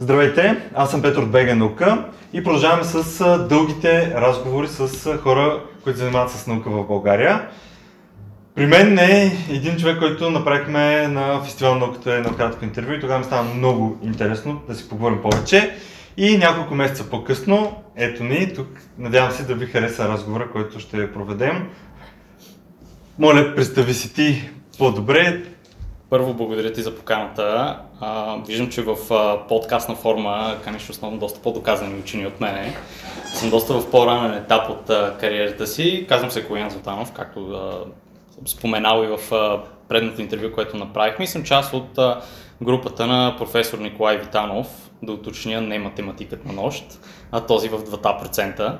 Здравейте, аз съм Петър от БГ Наука и продължаваме с дългите разговори с хора, които занимават с наука в България. При мен е един човек, който направихме на фестивал на науката едно кратко интервю и тогава ми стана много интересно да си поговорим повече. И няколко месеца по-късно, ето ни, тук надявам се да ви хареса разговора, който ще проведем. Моля, представи си ти по-добре. Първо, благодаря ти за поканата. А, виждам, че в а, подкастна форма каниш основно доста по-доказани учени от мене. Съм доста в по-ранен етап от а, кариерата си. Казвам се Коян Златанов, както а, съм споменал и в а, предното интервю, което направихме. И съм част от а, групата на професор Николай Витанов, да уточня не математикът на нощ, а този в 2%.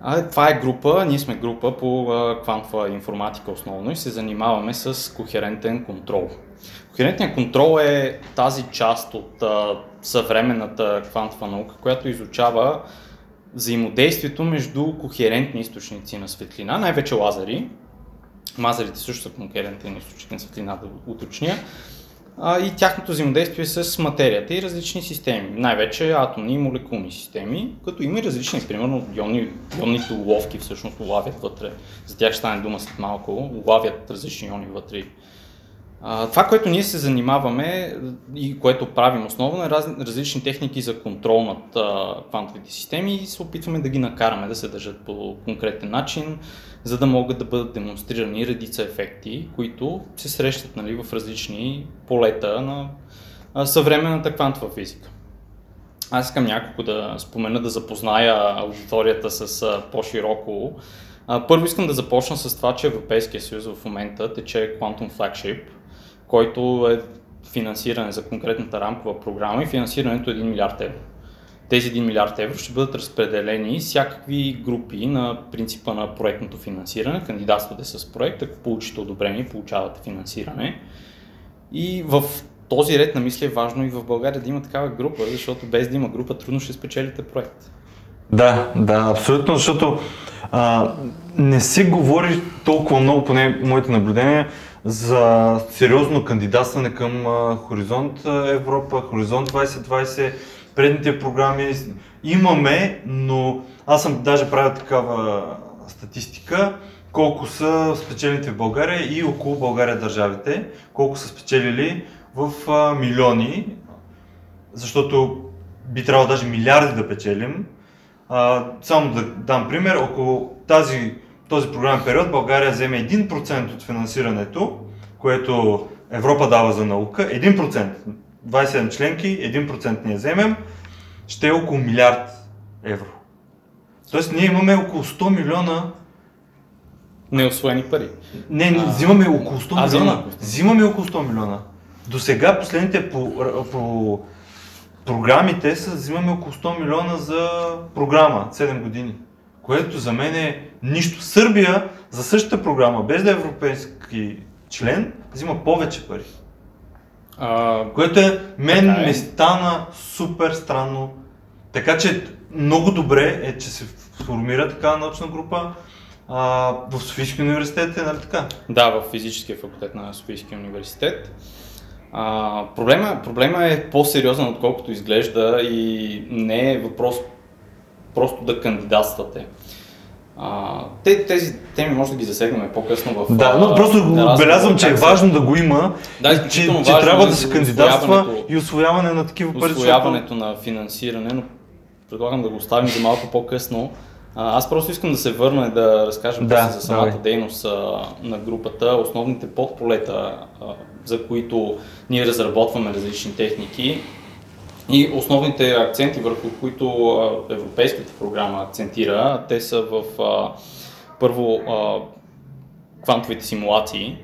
А, това е група, ние сме група по а, квантова информатика основно и се занимаваме с кохерентен контрол. Кохерентният контрол е тази част от а, съвременната квантова наука, която изучава взаимодействието между кохерентни източници на светлина, най-вече лазери. Мазерите също са кохерентен източник на светлина, да уточня а, и тяхното взаимодействие с материята и различни системи, най-вече атомни и молекулни системи, като има и различни, примерно ионни, ионните уловки всъщност улавят вътре, за тях ще стане дума след малко, улавят различни иони вътре. Това, което ние се занимаваме и което правим основно е раз, различни техники за контрол над а, квантовите системи и се опитваме да ги накараме да се държат по конкретен начин, за да могат да бъдат демонстрирани редица ефекти, които се срещат нали, в различни полета на а, съвременната квантова физика. Аз искам няколко да спомена, да запозная аудиторията с а, по-широко. А, първо искам да започна с това, че Европейския съюз в момента тече Quantum Flagship, който е финансиране за конкретната рамкова програма и финансирането е 1 милиард евро тези 1 милиард евро ще бъдат разпределени всякакви групи на принципа на проектното финансиране. Кандидатствате с проект, ако получите одобрение, получавате финансиране. И в този ред на мисли е важно и в България да има такава група, защото без да има група трудно ще спечелите проект. Да, да, абсолютно, защото а, не се говори толкова много, поне моите наблюдения, за сериозно кандидатстване към Хоризонт Европа, Хоризонт 2020, предните програми имаме, но аз съм даже правил такава статистика, колко са спечелените в България и около България държавите, колко са спечелили в милиони, защото би трябвало даже милиарди да печелим. Само да дам пример, около тази, този програмен период България вземе 1% от финансирането, което Европа дава за наука, 1%. 27 членки, 1% ние вземем, ще е около милиард евро. Тоест ние имаме около 100 милиона Неосвоени пари. Не, не, взимаме около 100 а, милиона. Взимаме около 100 милиона. До сега последните по, по програмите са взимаме около 100 милиона за програма 7 години. Което за мен е нищо. Сърбия за същата програма, без да е европейски член, взима повече пари. А, което е, мен е. ми стана супер странно. Така че много добре е, че се формира такава научна група а, в Софийския университет, е нали така? Да, в физическия факултет на Софийския университет. А, проблема, проблема е по-сериозен, отколкото изглежда и не е въпрос просто да кандидатствате. А, те, тези теми може да ги засегнем по-късно в. Да, но просто да, отбелязвам, че е важно да го има, да, че, че трябва да се кандидатства и освояване на такива пари. Освояването на финансиране, но предлагам да го оставим за малко по-късно. А, аз просто искам да се върна и да разкажем да, за самата давай. дейност а, на групата, основните подполета, а, за които ние разработваме различни техники и основните акценти, върху които Европейската програма акцентира, те са в първо квантовите симулации.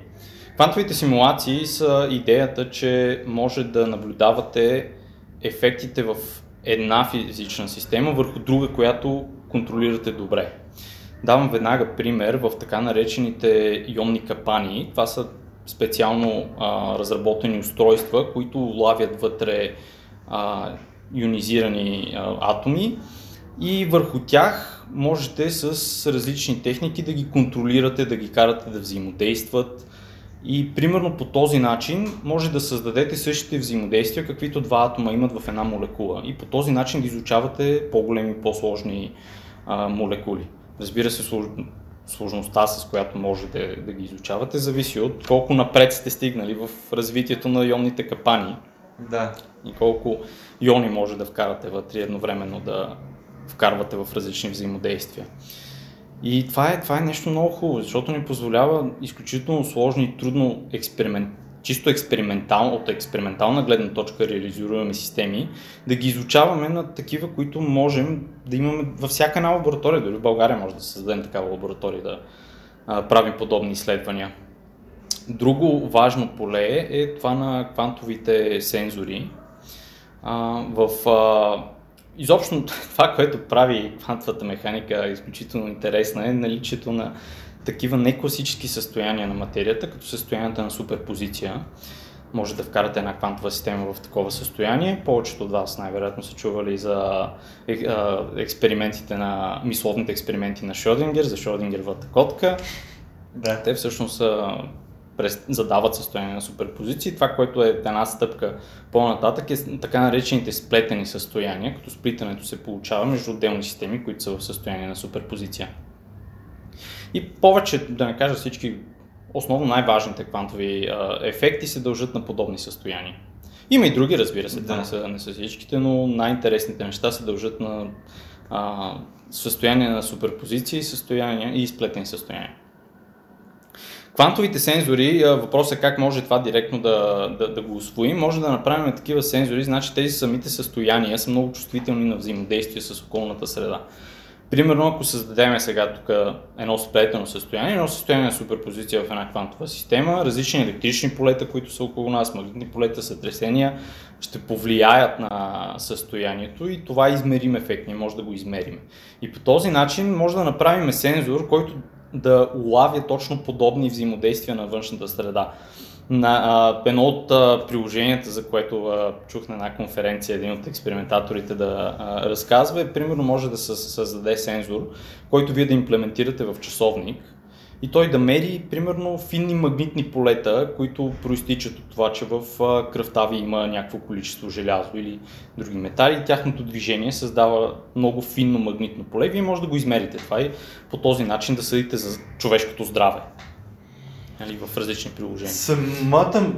Квантовите симулации са идеята, че може да наблюдавате ефектите в една физична система върху друга, която контролирате добре. Давам веднага пример в така наречените ионни капани. Това са специално а, разработени устройства, които лавят вътре а, ионизирани а, атоми и върху тях можете с различни техники да ги контролирате, да ги карате да взаимодействат И примерно по този начин може да създадете същите взаимодействия, каквито два атома имат в една молекула. И по този начин да изучавате по-големи, по-сложни а, молекули. Разбира се, слож... сложността, с която може да, да ги изучавате, зависи от колко напред сте стигнали в развитието на ионните капани. Да. И колко иони може да вкарате вътре едновременно да вкарвате в различни взаимодействия. И това е, това е нещо много хубаво, защото ни позволява изключително сложни и трудно експеримент, чисто експериментално, от експериментална гледна точка реализируеми системи, да ги изучаваме на такива, които можем да имаме във всяка една лаборатория. Дори в България може да създадем такава лаборатория да а, правим подобни изследвания. Друго важно поле е това на квантовите сензори. А, в а, изобщо това, което прави квантовата механика изключително интересна е наличието на такива некласически състояния на материята, като състоянията на суперпозиция. Може да вкарате една квантова система в такова състояние. Повечето от вас най-вероятно са чували за експериментите на, мисловните експерименти на Шродингер, за Шродингеровата котка. Да. Те всъщност са задават състояние на суперпозиции. Това, което е една стъпка по-нататък е така наречените сплетени състояния, като сплитането се получава между отделни системи, които са в състояние на суперпозиция. И повече, да не кажа всички, основно най-важните квантови а, ефекти се дължат на подобни състояния. Има и други, разбира се, да. не, са, не са всичките, но най-интересните неща се дължат на а, състояние на суперпозиции състояния и сплетени състояния. Квантовите сензори, въпросът е как може това директно да, да, да го освоим. Може да направим такива сензори, значи тези самите състояния са много чувствителни на взаимодействие с околната среда. Примерно, ако създадем сега тук едно сплетено състояние, едно състояние на суперпозиция в една квантова система, различни електрични полета, които са около нас, магнитни полета, сътресения, ще повлияят на състоянието и това е измерим ефект, ние може да го измерим. И по този начин може да направим сензор, който да улавя точно подобни взаимодействия на външната среда. На, а, едно от а, приложенията, за което а, чух на една конференция един от експериментаторите да а, разказва, е примерно може да се създаде сензор, който вие да имплементирате в часовник и той да мери, примерно, финни магнитни полета, които проистичат от това, че в кръвта ви има някакво количество желязо или други метали. Тяхното движение създава много финно магнитно поле. Вие може да го измерите това и по този начин да съдите за човешкото здраве. Нали, в различни приложения. Самата,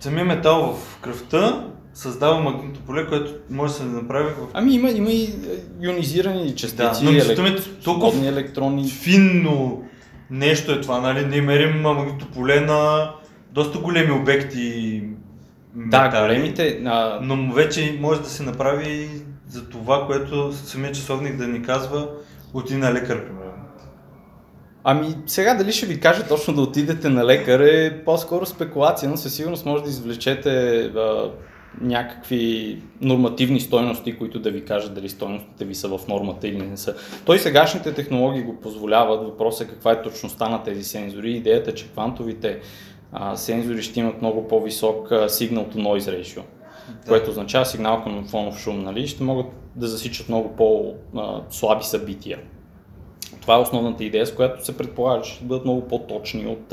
самия метал в кръвта създава магнитно поле, което може да се направи в... Ами има, има и ионизирани частици, да, но елек... толкова електрони. финно нещо е това, нали? Ние мерим магнитно поле на доста големи обекти. Метали, да, големите. А... Но вече може да се направи за това, което самия часовник да ни казва отиди на лекар, примерно. Ами сега дали ще ви кажа точно да отидете на лекар е по-скоро спекулация, но със сигурност може да извлечете а, някакви нормативни стойности, които да ви кажат дали стойностите ви са в нормата или не са. Той сегашните технологии го позволяват. Въпросът е каква е точността на тези сензори. Идеята е, че квантовите а, сензори ще имат много по-висок сигнал to noise ratio, да. което означава сигнал към фонов шум, нали? ще могат да засичат много по-слаби събития. Това е основната идея, с която се предполага, че ще бъдат много по-точни от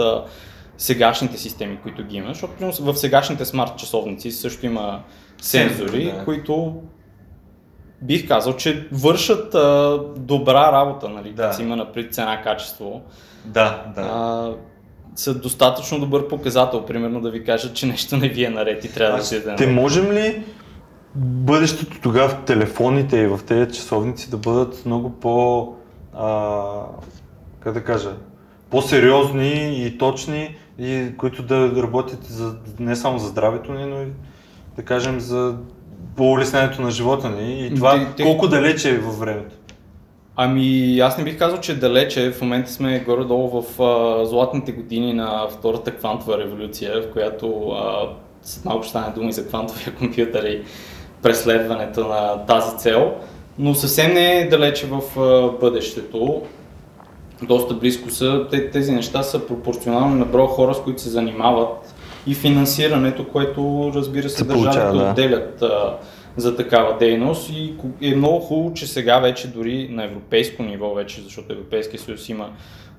сегашните системи, които ги има, защото в сегашните смарт часовници също има сензори, да. които бих казал, че вършат а, добра работа, нали, да. си има напред цена-качество. Да, да. А, са достатъчно добър показател, примерно да ви кажат, че нещо не ви е наред и трябва а, да си Те можем ли бъдещето тогава в телефоните и в тези часовници да бъдат много по, а, как да кажа, по-сериозни и точни и които да работят за, не само за здравето ни, но и да кажем за по-улеснението на живота ни и това те, те... колко далече е във времето. Ами аз не бих казал, че далече. В момента сме горе-долу в а, златните години на втората квантова революция, в която а, след малко ще стане дума и за квантовия компютър и преследването на тази цел. Но съвсем не е далече в а, бъдещето доста близко са. Тези неща са пропорционални на броя хора, с които се занимават и финансирането, което разбира се, се държавите да. отделят а, за такава дейност и е много хубаво, че сега вече дори на европейско ниво вече, защото Европейския съюз има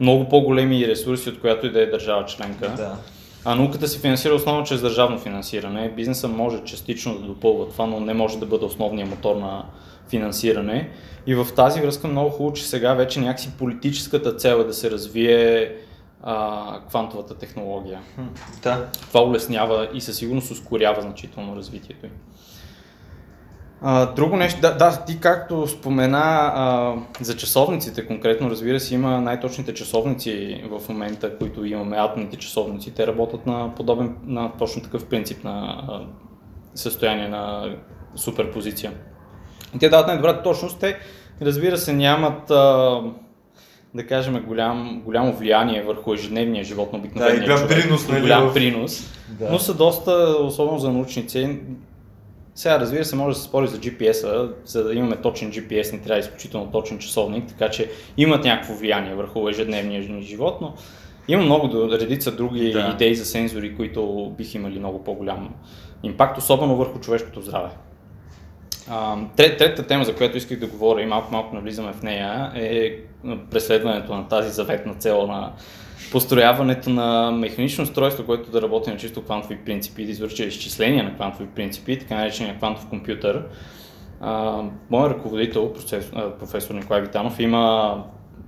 много по-големи ресурси, от която и да е държава членка. Да. А науката се финансира основно чрез държавно финансиране. Бизнеса може частично да допълва това, но не може да бъде основният мотор на финансиране. И в тази връзка много хубаво, че сега вече някакси политическата цел е да се развие а, квантовата технология. Да. Това улеснява и със сигурност ускорява значително развитието им. А, друго нещо, да, да, ти както спомена а, за часовниците конкретно, разбира се, има най-точните часовници в момента, които имаме, атомните часовници, те работят на подобен, на точно такъв принцип на а, състояние на суперпозиция. И те дават най-добрата точност, те разбира се нямат а, да кажем, голям, голямо влияние върху ежедневния живот на обикновения Да, и голям човек. принос, нали, голям в- принос. Да. Но са доста, особено за научни цели. Сега, разбира се, може да се спори за GPS-а, за да имаме точен GPS, не трябва изключително точен часовник, така че имат някакво влияние върху ежедневния ни живот, но има много редица други Да. идеи за сензори, които бих имали много по-голям импакт, особено върху човешкото здраве. Трет- Третата тема, за която исках да говоря и малко-малко навлизаме в нея, е преследването на тази заветна цел на построяването на механично устройство, което да работи на чисто квантови принципи, да извърши изчисления на квантови принципи, така наречения квантов компютър. Моят ръководител, професор, Николай Витанов, има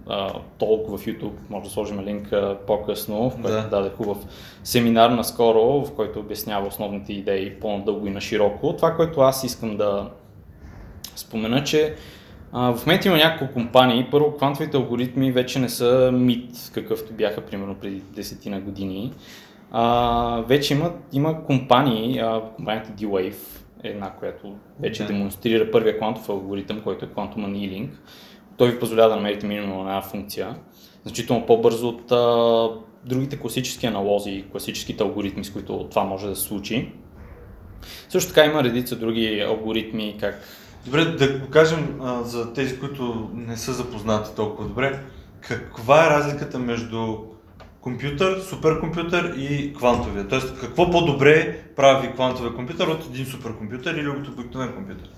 а, толк в YouTube, може да сложим линк по-късно, в който да. даде хубав семинар наскоро, в който обяснява основните идеи по-надълго и на широко. Това, което аз искам да спомена, че а, в момента има няколко компании. Първо, квантовите алгоритми вече не са мит, какъвто бяха примерно преди десетина години. А, вече има, има компании, а, компанията D-Wave е една, която вече Да. демонстрира първия квантов алгоритъм, който е Quantum Annealing. Той ви позволява да намерите минимум една функция, значително по-бързо от а, другите класически аналози, класическите алгоритми, с които това може да се случи. Също така има редица други алгоритми, как Добре, да го кажем а, за тези, които не са запознати толкова добре. Каква е разликата между компютър, суперкомпютър и квантовия? Тоест, какво по-добре прави квантовия компютър от един суперкомпютър или от обикновен компютър?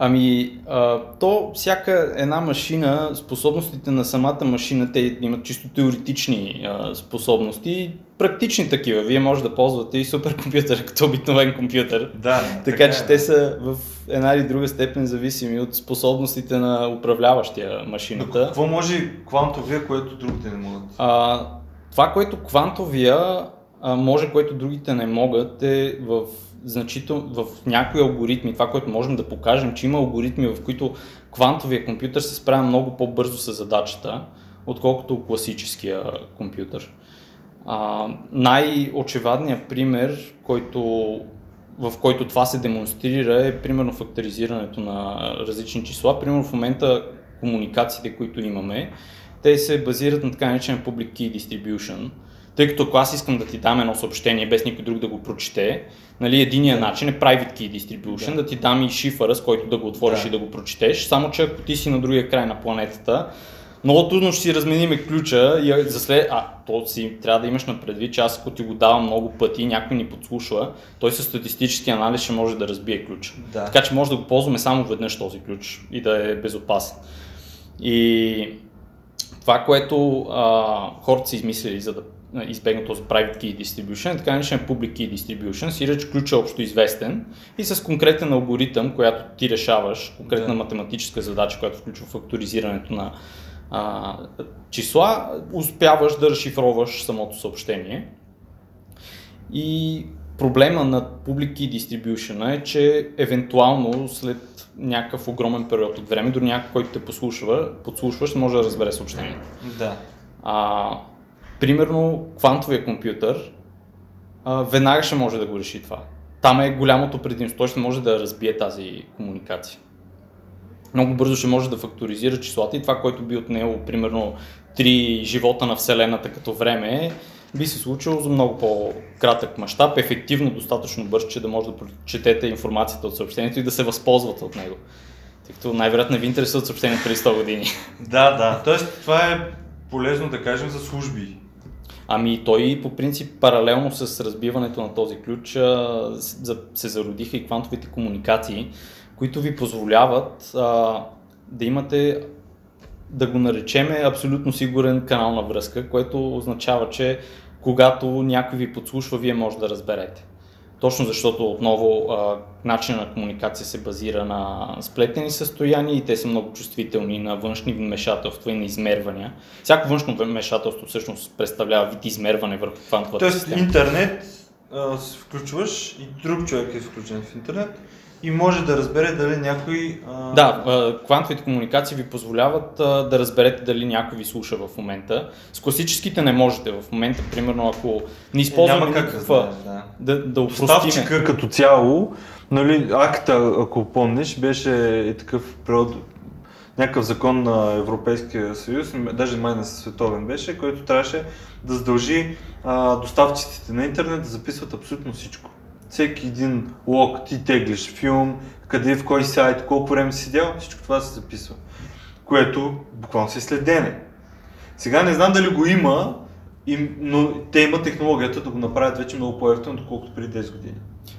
Ами, а, то всяка една машина, способностите на самата машина, те имат чисто теоретични а, способности, практични такива. Вие може да ползвате и суперкомпютър като обикновен компютър. Да, Така, че те са в една или друга степен зависими от способностите на управляващия Но машината. какво може квантовия, което другите не могат? А, това, което квантовия а, може, което другите не могат, е в значително, в някои алгоритми, това, което можем да покажем, че има алгоритми, в които квантовия компютър се справя много по-бързо с задачата, отколкото класическия компютър. А, най-очевадният пример, който, в който това се демонстрира е примерно факторизирането на различни числа. Примерно в момента комуникациите, които имаме, те се базират на така наречен Public Key Distribution. Тъй като ако аз искам да ти дам едно съобщение без никой друг да го прочете, нали, единият начин е Private Key Distribution, да. ти дам и шифъра, с който да го отвориш Да. и да го прочетеш, само че ако ти си на другия край на планетата, много трудно ще си размениме ключа и за след... А, то си трябва да имаш на предвид, че аз ако ти го давам много пъти и някой ни подслушва, той със статистически анализ ще може да разбие ключа. Да. Така че може да го ползваме само веднъж този ключ и да е безопасен. И това, което а, хората са измислили, за да а, избегнат този private key distribution, така наречен public key distribution, сиреч ключ е общо известен и с конкретен алгоритъм, която ти решаваш, конкретна Да. математическа задача, която включва факторизирането на а, числа, успяваш да разшифроваш самото съобщение. И проблема на Public Key Distribution е, че евентуално след някакъв огромен период от време, дори някой, който те послушва, подслушва, ще може да разбере съобщението. Да. А, примерно, квантовия компютър а, веднага ще може да го реши това. Там е голямото предимство. Той ще може да разбие тази комуникация. Много бързо ще може да факторизира числата и това, което би отнело примерно три живота на Вселената като време, би се случило за много по-кратък мащаб, ефективно достатъчно бърз, че да може да прочетете информацията от съобщението и да се възползвате от него. Тъй като най-вероятно ви интересуват съобщения преди 100 години. Да, да. Тоест, това е полезно да кажем за служби. Ами той по принцип паралелно с разбиването на този ключ се зародиха и квантовите комуникации, които ви позволяват а, да имате да го наречеме абсолютно сигурен канал на връзка, което означава, че когато някой ви подслушва, вие може да разберете. Точно защото отново начинът на комуникация се базира на сплетени състояния и те са много чувствителни на външни вмешателства и на измервания. Всяко външно вмешателство всъщност представлява вид измерване върху квантовата Тоест система. интернет а, се включваш и друг човек е включен в интернет и може да разбере дали някой... А... Да, квантовите комуникации ви позволяват а, да разберете дали някой ви слуша в момента. С класическите не можете в момента, примерно ако не използваме Е, никаква... да, да. да упростиме. Доставчика като цяло, нали, акта, ако помниш, беше е такъв природ, някакъв закон на Европейския съюз, даже май на световен беше, който трябваше да задължи а, доставчиците на интернет да записват абсолютно всичко. Всеки един лог, ти теглиш филм, къде, в кой сайт, колко време си седял, всичко това се записва. Което буквално се следене. Сега не знам дали го има, и, но те имат технологията да го направят вече много по-ефтино, отколкото преди 10 години.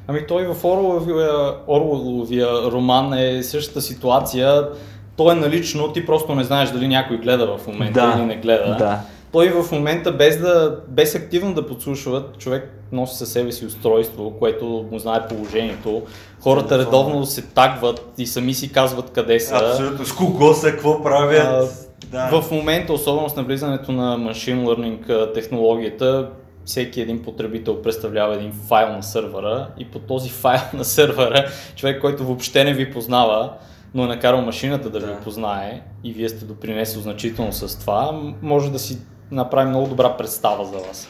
Ами той в Оруеловия, Оруеловия роман е същата ситуация. То е налично, ти просто не знаеш дали някой гледа в момента или не гледа. Да. Той в момента без, да, без активно да подслушват, човек носи със себе си устройство, което му знае положението. Хората редовно се тагват и сами си казват къде са. Абсолютно. С кого са, какво правят. А, да. В момента, особено с навлизането на Machine Learning технологията, всеки един потребител представлява един файл на сървъра и по този файл на сървъра, човек, който въобще не ви познава, но е накарал машината да, Да. ви познае и вие сте допринесли значително с това, може да си направи много добра представа за вас.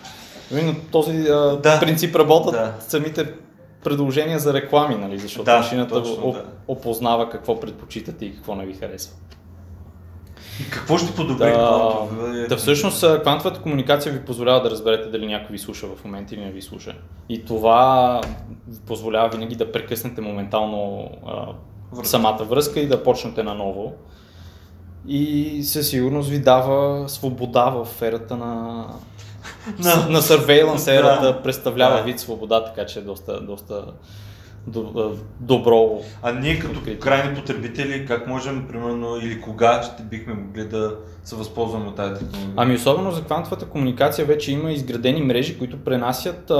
Именно този а, Да. принцип работят Да. самите предложения за реклами, нали? защото Да, машината точно, оп- да. опознава какво предпочитате и какво не ви харесва. И какво ще подобри Да, квантове? да, всъщност квантовата комуникация ви позволява да разберете дали някой ви слуша в момента или не ви слуша. И това ви позволява винаги да прекъснете моментално а, Връзка. самата връзка и да почнете наново. И със сигурност ви дава свобода в ерата на, На- на surveillance Да. ерата, представлява Да. вид свобода, така че е доста, доста до- добро. А ние като Откритие. крайни потребители, как можем, примерно, или кога ще бихме могли да се възползваме от тази технология? Ами особено за квантовата комуникация вече има изградени мрежи, които пренасят а,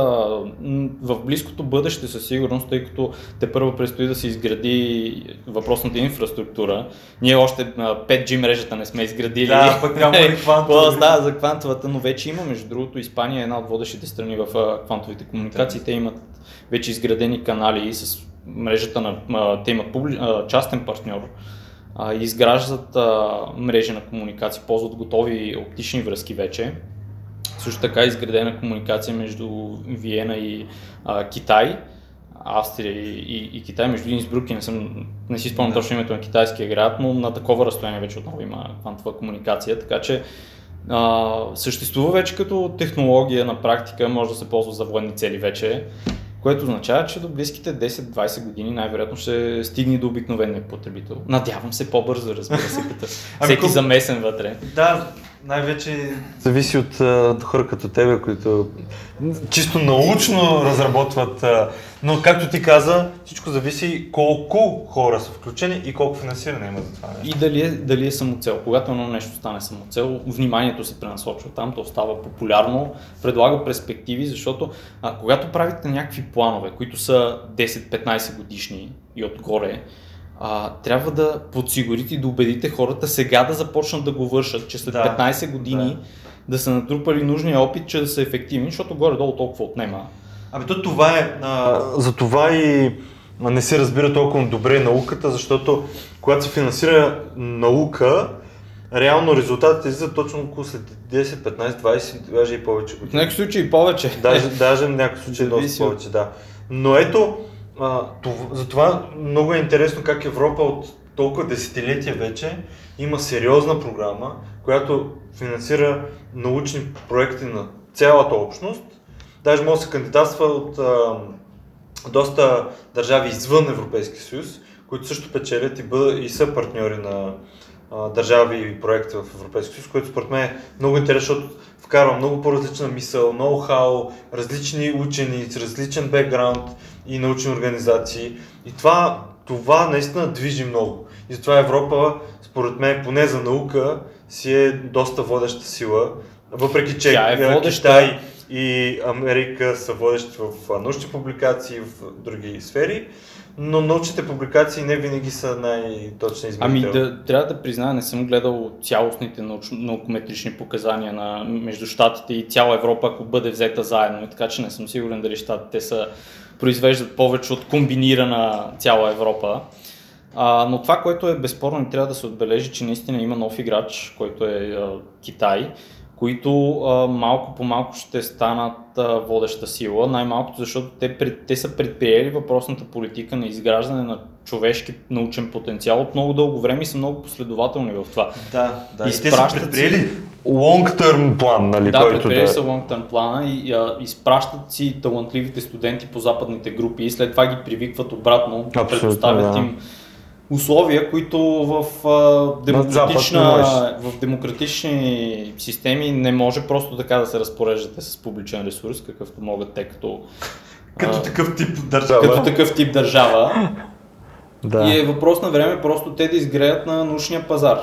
в близкото бъдеще със сигурност, тъй като те първо предстои да се изгради въпросната инфраструктура. Ние още а, 5G мрежата не сме изградили. Да, пък няма и квантови. Какво да за квантовата, но вече има, между другото, Испания е една от водещите страни в квантовите комуникации. Те имат вече изградени канали с мрежата на... а, Те имат публи, а, частен партньор а, изграждат а, мрежи на комуникации, ползват готови оптични връзки вече. Също така е изградена комуникация между Виена и а, Китай, Австрия и, и, и Китай, между Инсбрук и не, съм, не си спомням Да. точно името на китайския град, но на такова разстояние вече отново има квантова комуникация, така че а, съществува вече като технология на практика, може да се ползва за военни цели вече, което означава, че до близките 10-20 години най-вероятно ще стигне до обикновения потребител. Надявам се по-бързо, разбира се, като Ами всеки замесен вътре. Да, най-вече зависи от а, хора като тебе, които чисто научно разработват. А, но както ти каза, всичко зависи колко хора са включени и колко финансиране има за това И нещо. дали е, дали е самоцел. Когато едно нещо стане самоцел, вниманието се пренасочва там, то става популярно, предлага перспективи, защото а, когато правите някакви планове, които са 10-15 годишни и отгоре, а, трябва да подсигурите и да убедите хората сега да започнат да го вършат, че след Да, 15 години да. са натрупали нужния опит, че да са ефективни, защото горе-долу толкова отнема. Ами то това е. А, за това и не се разбира толкова добре науката, защото когато се финансира наука, реално резултатите излизат точно около след 10, 15, 20, даже и повече В години. някакви случаи повече. Даже, даже в някакъв случай доста повече, да. Но ето, а, това, затова много е интересно как Европа от толкова десетилетия вече има сериозна програма, която финансира научни проекти на цялата общност. Даже може да се кандидатства от а, доста държави извън Европейския съюз, които също печелят и, бъдат, и са партньори на а, държави и проекти в Европейския съюз, което според мен е много интересно, защото вкарва много по-различна мисъл, ноу-хау, различни учени с различен бекграунд и научни организации. И това, това наистина движи много. И затова Европа, според мен, поне за наука, си е доста водеща сила. Въпреки, че Тя е водеща. Китай и Америка са водещи в научни публикации в други сфери, но научните публикации не винаги са най-точни Ами измерители. да, трябва да призная, не съм гледал цялостните науч, наукометрични показания на, между щатите и цяла Европа, ако бъде взета заедно, така че не съм сигурен дали щатите са произвеждат повече от комбинирана цяла Европа. А, но това, което е безспорно и трябва да се отбележи, че наистина има нов играч, който е а, Китай, които а, малко по малко ще станат а, водеща сила, най-малкото защото те, пред, те са предприели въпросната политика на изграждане на човешки научен потенциал от много дълго време и са много последователни в това. Да, да. И те са Изпращат предприели long-term план, нали, Да, който предприели да... са long-term плана и а, изпращат си талантливите студенти по западните групи и след това ги привикват обратно, Абсолютно, предоставят да. им условия, които в, а, демократична, Запад в демократични системи не може просто така да се разпореждате с публичен ресурс, какъвто могат те като, Като а, такъв тип държава. като такъв тип държава. Да. И е въпрос на време просто те да изгреят на научния пазар.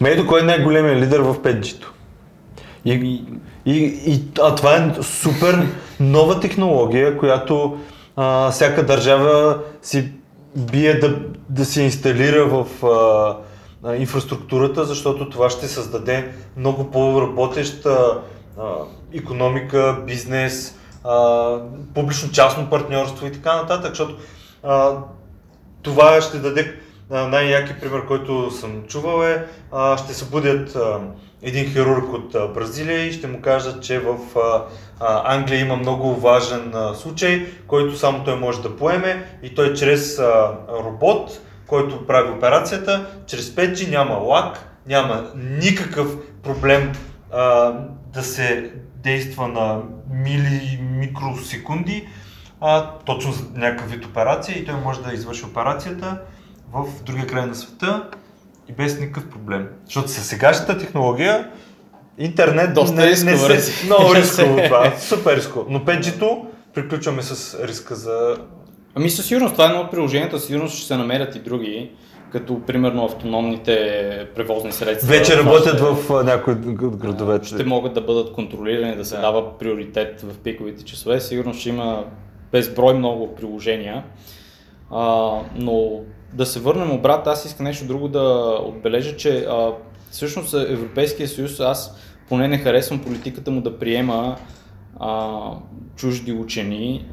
Ме ето кой е най-големият лидер в 5G-то. И, и, и, а това е супер нова технология, която а, всяка държава си бие да, да се инсталира в а, инфраструктурата, защото това ще създаде много по-работеща економика, бизнес, а, публично-частно партньорство и така нататък, защото а, това ще даде най-яки пример, който съм чувал е, а, ще се будят а, един хирург от Бразилия и ще му кажат, че в Англия има много важен случай, който само той може да поеме и той чрез робот, който прави операцията, чрез 5G няма лак, няма никакъв проблем да се действа на мили, микросекунди, а, точно за някакъв вид операция и той може да извърши операцията в другия край на света и без никакъв проблем. Защото със сегашната технология интернет Доста не, не рисково, се... разбира Много се. рисково това, супер рисково. Но 5G-то приключваме с риска за... Ами със сигурност, това е едно от приложенията, със сигурност ще се намерят и други, като примерно автономните превозни средства. Вече работят ще- в някои от градовете. Ще могат да бъдат контролирани, да се Да. дава приоритет в пиковите часове. Сигурно ще има безброй много приложения. А, но да се върнем обратно, аз искам нещо друго да отбележа, че а, всъщност Европейския съюз, аз поне не харесвам политиката му да приема а, чужди учени,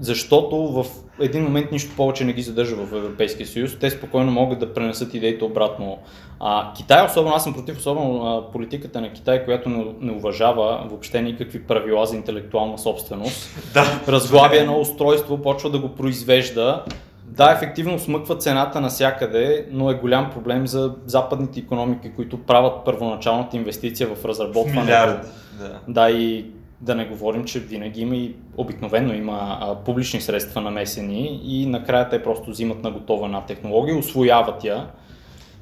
защото в един момент нищо повече не ги задържа в Европейския съюз. Те спокойно могат да пренесат идеите обратно. А, Китай, особено аз съм против особено а, политиката на Китай, която не, не уважава въобще никакви правила за интелектуална собственост. Да. Разглабя едно устройство, почва да го произвежда. Да, ефективно смъква цената навсякъде, но е голям проблем за западните економики, които правят първоначалната инвестиция в разработването. Милиарди. Да. Да, и да не говорим, че винаги има и обикновено има а, публични средства намесени и накрая те просто взимат на готова една технология, освояват я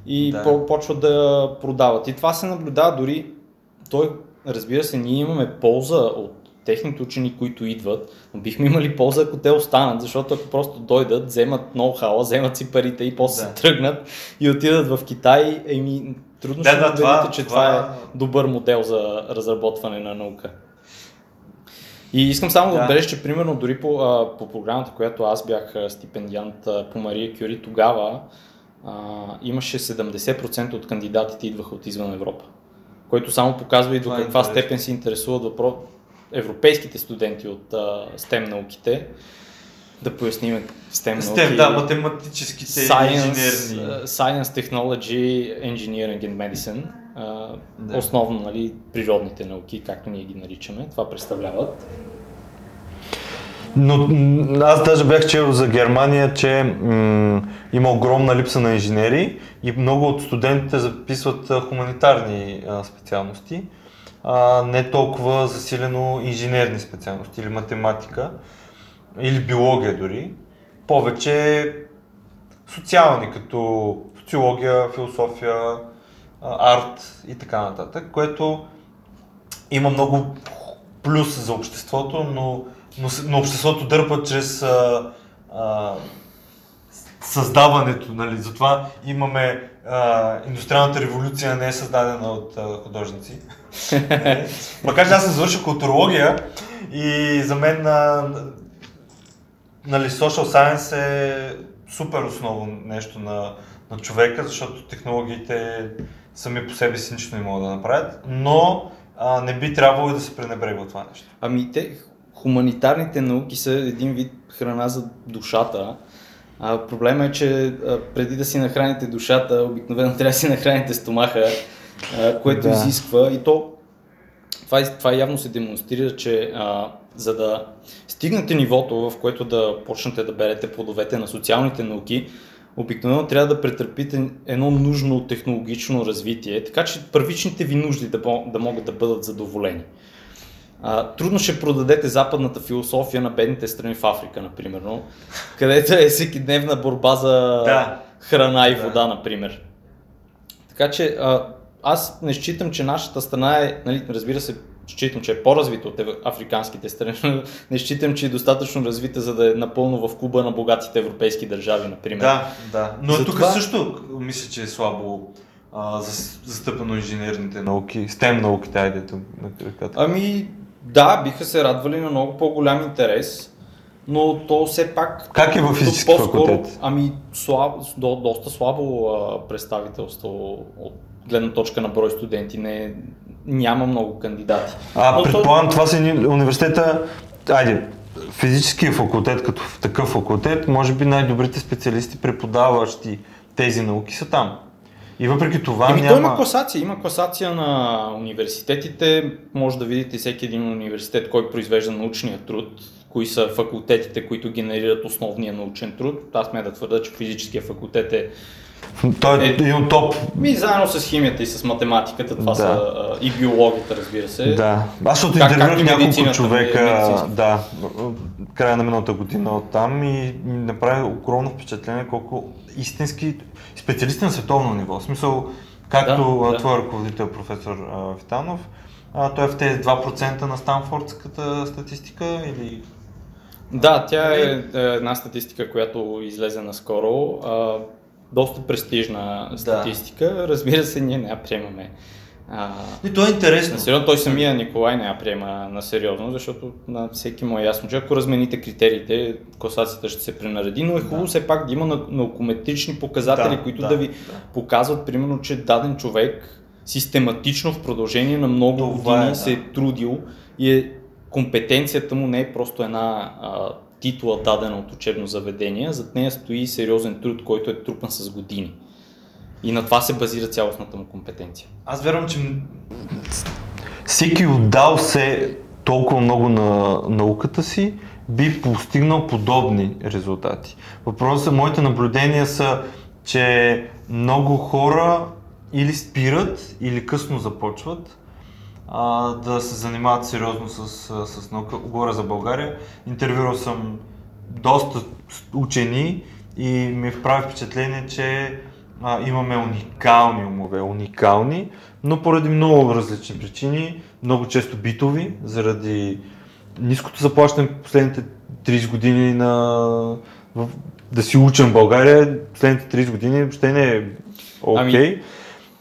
и Да. по- почват да продават. И това се наблюдава дори, той, разбира се, ние имаме полза от техните учени, които идват, бихме имали полза, ако те останат, защото ако просто дойдат, вземат ноу-хау, вземат си парите и после Да. се тръгнат и отидат в Китай, еми трудно Да, ще да, убедите, че това, това- е добър модел за разработване на наука. И искам само да, Да. отбележа, че примерно дори по, а, по програмата, която аз бях стипендиант а, по Мария Кюри, тогава а, имаше 70% от кандидатите идваха от извън Европа. Което само показва и до Това е каква степен се интересуват въпро... европейските студенти от а, STEM науките. Да поясним STEM науки. STEM, да, математическите Science, инженерни. uh, Science, Technology, Engineering and Medicine. Uh, Да. Основно нали, природните науки, както ние ги наричаме, това представляват. Но аз даже бях чел за Германия, че м, има огромна липса на инженери и много от студентите записват а, хуманитарни а, специалности, а не толкова засилено инженерни специалности или математика, или биология дори. Повече социални, като социология, философия, арт и така нататък, което има много плюс за обществото, но, но, но обществото дърпа чрез а, а, създаването, нали? Затова имаме а, индустриалната революция не е създадена от а, художници. Нали? Макар че аз съм завършил културология и за мен а, нали, social science е супер основно нещо на, на човека, защото технологиите сами по себе си нищо не могат да направят, но а, не би трябвало и да се пренебрегва това нещо. Ами те, хуманитарните науки са един вид храна за душата. А, проблема е, че а, преди да си нахраните душата, обикновено трябва да си нахраните стомаха, а, което Да. изисква. И то, това, това явно се демонстрира, че а, за да стигнете нивото, в което да почнете да берете плодовете на социалните науки, обикновено трябва да претърпите едно нужно технологично развитие, така че първичните ви нужди да, да могат да бъдат задоволени. А, трудно ще продадете западната философия на бедните страни в Африка, например, където е всекидневна борба за Да. храна и Да. вода, например. Така че а, аз не считам, че нашата страна е, нали, разбира се, считам, че е по-развита от африканските страни, не считам, че е достатъчно развита, за да е напълно в клуба на богатите европейски държави, например. Да, да. Но Затова- тук също мисля, че е слабо а, зас- застъпено инженерните науки, STEM науките, айде да на краката. Ами, да, биха се радвали на много по-голям интерес, но то все пак... Как е във то физически факултет? Ами, слаб, до, доста слабо а, представителство от гледна точка на брой студенти. Не, няма много кандидати. А, Но то- предполагам, това са университета, айде, физическия факултет като такъв факултет, може би най-добрите специалисти, преподаващи тези науки са там. И въпреки това Еми, няма... то има класация. Има класация на университетите. Може да видите всеки един университет, кой произвежда научния труд, кои са факултетите, които генерират основния научен труд. Аз ме да твърда, че физическия факултет е Той е Е, един от топ. Ми заедно с химията и с математиката, това Да. са и биологията, разбира се. Да. Аз защото Как- интервюрах няколко човека, медицинската. да, края на миналата година от там и ми направи огромно впечатление колко истински специалисти на световно ниво. В смисъл, както Да, твой ръководител, професор Витанов, той е в тези 2% на Станфордската статистика или... Да, тя е, е една статистика, която излезе наскоро. Доста престижна статистика. Разбира се, ние не я приемаме. А, И то е интересно. на сериозно, той самия Николай не я приема на сериозно, защото на всеки му е ясно, че ако размените критериите, класацията ще се пренареди, но е хубаво Да. все пак да има нау- наукометрични показатели, Да, които да, да, ви да. показват, примерно, че даден човек систематично в продължение на много Това години е, да. се е трудил и е, компетенцията му не е просто една а, титла дадена от учебно заведение, зад нея стои сериозен труд, който е трупан с години. И на това се базира цялостната му компетенция. Аз вярвам, че всеки отдал се толкова много на науката си, би постигнал подобни резултати. Въпросът, моите наблюдения са, че много хора или спират, или късно започват а, да се занимават сериозно с, с наука. Говоря за България. Интервюрал съм доста учени и ми прави впечатление, че а, имаме уникални умове, уникални, но поради много различни причини, много често битови, заради ниското заплащане последните 30 години на в, да си учен в България, последните 30 години въобще не е окей. Ами-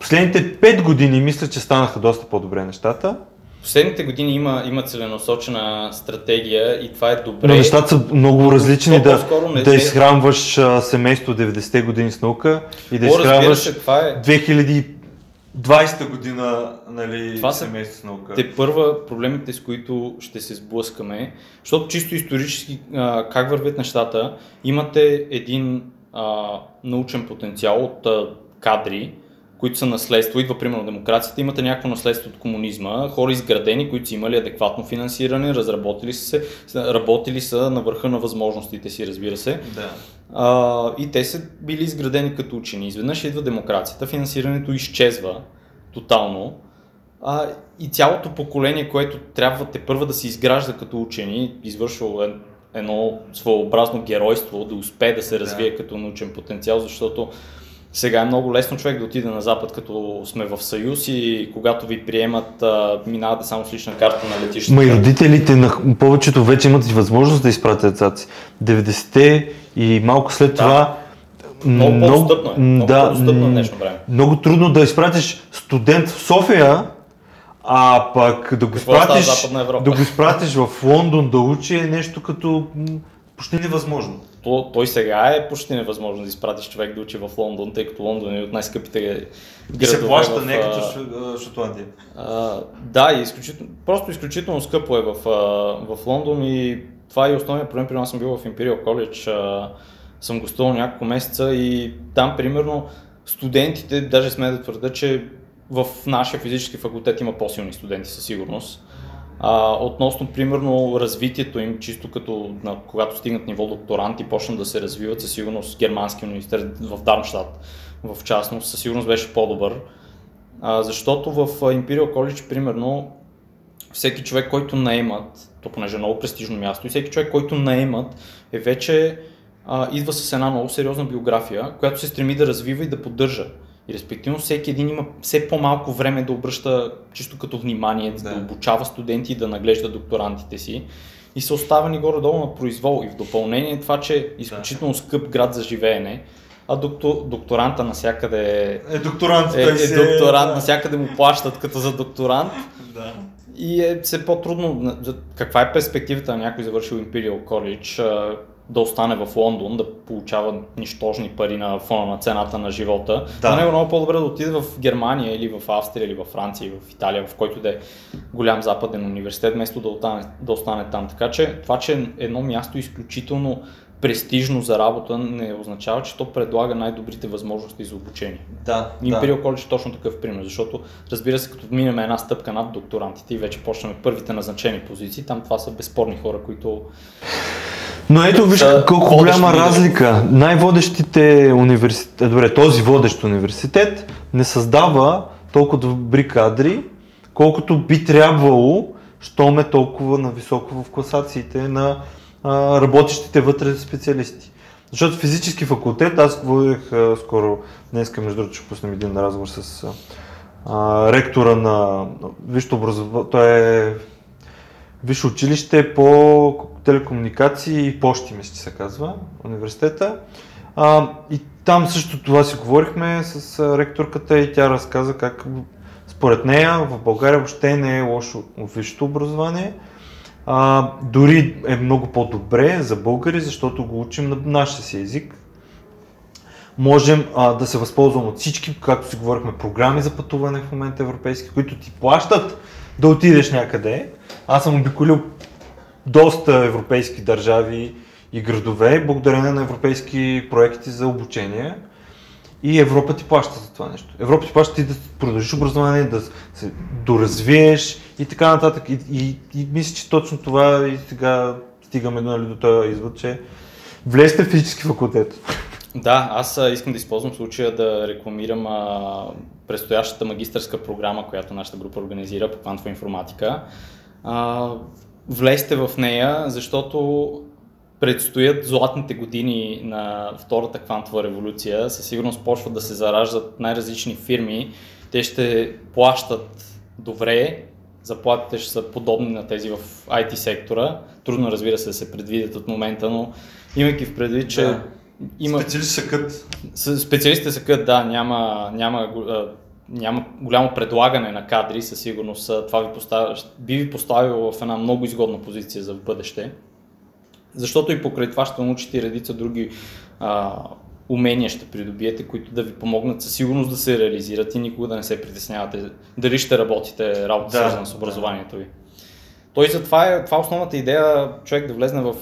Последните 5 години мисля, че станаха доста по-добре нещата. Последните години има, има целенасочена стратегия и това е добре. Но нещата са много различни да, не да изхранваш а, семейство от 90-те години с наука и да О, изхранваш се, това е 2020 година нали, Това семейство с наука. те първа проблемите, с които ще се сблъскаме, защото чисто исторически а, как вървят нещата, имате един а, научен потенциал от а, кадри, които са наследство, идва примерно демокрацията, имате някакво наследство от комунизма, хора изградени, които са имали адекватно финансиране, разработили са се, работили са на върха на възможностите си, разбира се. Да. А, и те са били изградени като учени. Изведнъж идва демокрацията, финансирането изчезва тотално. А, и цялото поколение, което трябва те първа да се изгражда като учени, извършвало е- едно своеобразно геройство, да успее да се Да. развие като научен потенциал, защото Сега е много лесно човек да отиде на Запад, като сме в съюз и когато ви приемат, минавате само с лична карта на летището. Ма и родителите на повечето вече имат и възможност да изпратят децата си. 90-те и малко след Да. това Много по-достъпно е. Много да, по-достъпно в м, днешно време. Много трудно да изпратиш студент в София, а пък да го в изпратиш, да го изпратиш в Лондон да учи е нещо като почти невъзможно. То, той сега е почти невъзможно да изпратиш човек да учи в Лондон, тъй като Лондон е от най-скъпите градове в, а, Шотландия. А, да, и изключително, просто изключително скъпо е в, а, в Лондон и това е и основният проблем. При нас съм бил в Imperial College, а, съм гостувал няколко месеца и там примерно студентите, даже сме да твърда, че в нашия физически факултет има по-силни студенти със сигурност. А, относно, примерно, развитието им, чисто като на, когато стигнат ниво докторант и почнат да се развиват, със сигурност германски университет в Дармштадт, в частност, със сигурност беше по-добър. А, защото в Imperial College, примерно, всеки човек, който наемат, то понеже е много престижно място, и всеки човек, който наемат, е вече а, идва с една много сериозна биография, която се стреми да развива и да поддържа. И респективно всеки един има все по-малко време да обръща чисто като внимание, да, Да. да обучава студенти и да наглежда докторантите си. И са оставени горе-долу на произвол. И в допълнение това, че е изключително скъп град за живеене, а доктор, докторанта насякъде Е докторант, е, е докторант, насякъде му плащат като за докторант. Да. И е все по-трудно. Каква е перспективата на някой завършил Imperial College да остане в Лондон, да получава нищожни пари на фона на цената на живота? Да. За него е много по-добре да отиде в Германия или в Австрия или в Франция или в Италия, в който да е голям западен университет, вместо да остане, да остане там. Така че това, че е едно място изключително престижно за работа, не означава, че то предлага най-добрите възможности за обучение. Да, Imperial College е точно такъв пример, защото разбира се, като минем една стъпка над докторантите и вече почнем първите назначени позиции, там това са безспорни хора, които Но ето виж Са колко голяма разлика. Най-водещите университети, добре, този водещ университет не създава толкова добри кадри, колкото би трябвало, щом е толкова нависоко в класациите на а, работещите вътре специалисти. Защото физически факултет, аз водих а, скоро, днеска между другото ще пуснем един разговор с а, ректора на висшето образование, той е Висше училище по телекомуникации и почти, мисля, се казва, университета. А, и там също това си говорихме с ректорката и тя разказа как според нея в България въобще не е лошо висшето образование. А, дори е много по-добре за българи, защото го учим на нашия си език. Можем а, да се възползваме от всички, както си говорихме, програми за пътуване в момента европейски, които ти плащат да отидеш някъде. Аз съм обиколил доста европейски държави и градове, благодарение на европейски проекти за обучение. И Европа ти плаща за това нещо. Европа ти плаща ти да продължиш образование, да се доразвиеш и така нататък. И, и, и мисля, че точно това и сега стигаме нали, до този извод, че влезте в физически факултет. Да, аз искам да използвам случая да рекламирам а, предстоящата магистърска програма, която нашата група организира по квантова информатика. А, влезте в нея, защото предстоят златните години на втората квантова революция. Със сигурност почват да се зараждат най-различни фирми. Те ще плащат добре, заплатите ще са подобни на тези в IT сектора. Трудно разбира се да се предвидят от момента, но имайки в предвид, че Да. има... Специалисти са кът. Специалистите са къд, да, няма, няма, няма голямо предлагане на кадри, със сигурност това ви поставя, би ви поставило в една много изгодна позиция за бъдеще. Защото и покрай това ще научите и редица други а, умения ще придобиете, които да ви помогнат със сигурност да се реализират и никога да не се притеснявате дали ще работите работа Да, свързана с да. образованието ви. Той за това е, това е основната идея човек да влезне в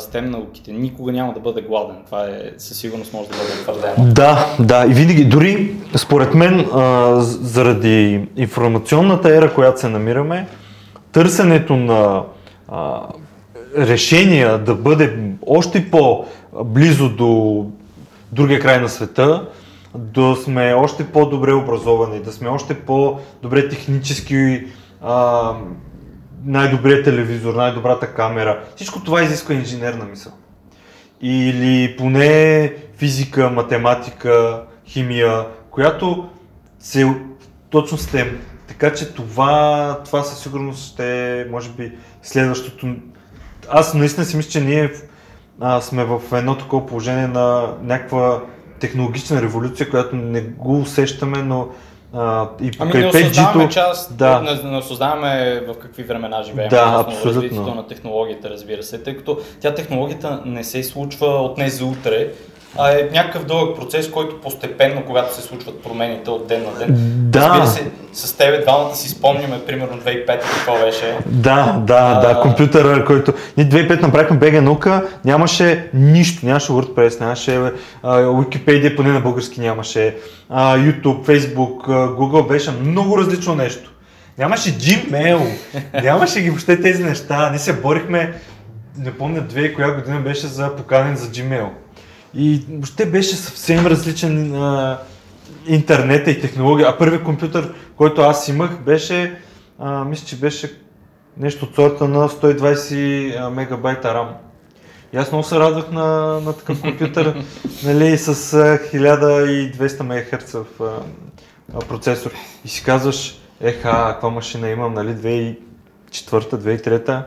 STEM науките. Никога няма да бъде гладен. Това е със сигурност може да бъде твърдено. Да, да, и винаги, дори според мен, а, заради информационната ера, която се намираме, търсенето на а, решения да бъде още по-близо до другия край на света, да сме още по-добре образовани, да сме още по-добре технически, а, най-добрият телевизор, най-добрата камера. Всичко това изисква инженерна мисъл или поне физика, математика, химия, която се точно STEM. Така че това, това със сигурност ще е, може би, следващото. Аз наистина си мисля, че ние а, сме в едно такова положение на някаква технологична революция, която не го усещаме, но а, и Ами не осъзнаваме 5G-то, част, да. не, не осъзнаваме в какви времена живеем. Да, абсолютно. развитието на технологията, разбира се, тъй като тя технологията не се случва от днес за утре, а е някакъв дълъг процес, който постепенно, когато се случват промените от ден на ден. Да. Разбира се, с тебе двамата си спомняме, примерно 2005 какво беше. Да, да, да, А. компютъра, който... Ние 2005 направихме БГ наука, нямаше нищо, нямаше WordPress, нямаше а, Wikipedia, поне на български нямаше, а, YouTube, Facebook, Google беше много различно нещо. Нямаше Gmail, нямаше ги въобще тези неща. Ние се борихме, не помня две коя година беше за поканен за Gmail. И въобще беше съвсем различен а, интернета и технология. А първият компютър, който аз имах, беше, а, мисля, че беше нещо от сорта на 120 мегабайта RAM. И аз много се радвах на, на такъв компютър, нали, с а, 1200 МГц процесор. И си казваш, еха, каква машина имам, нали, 2004 2003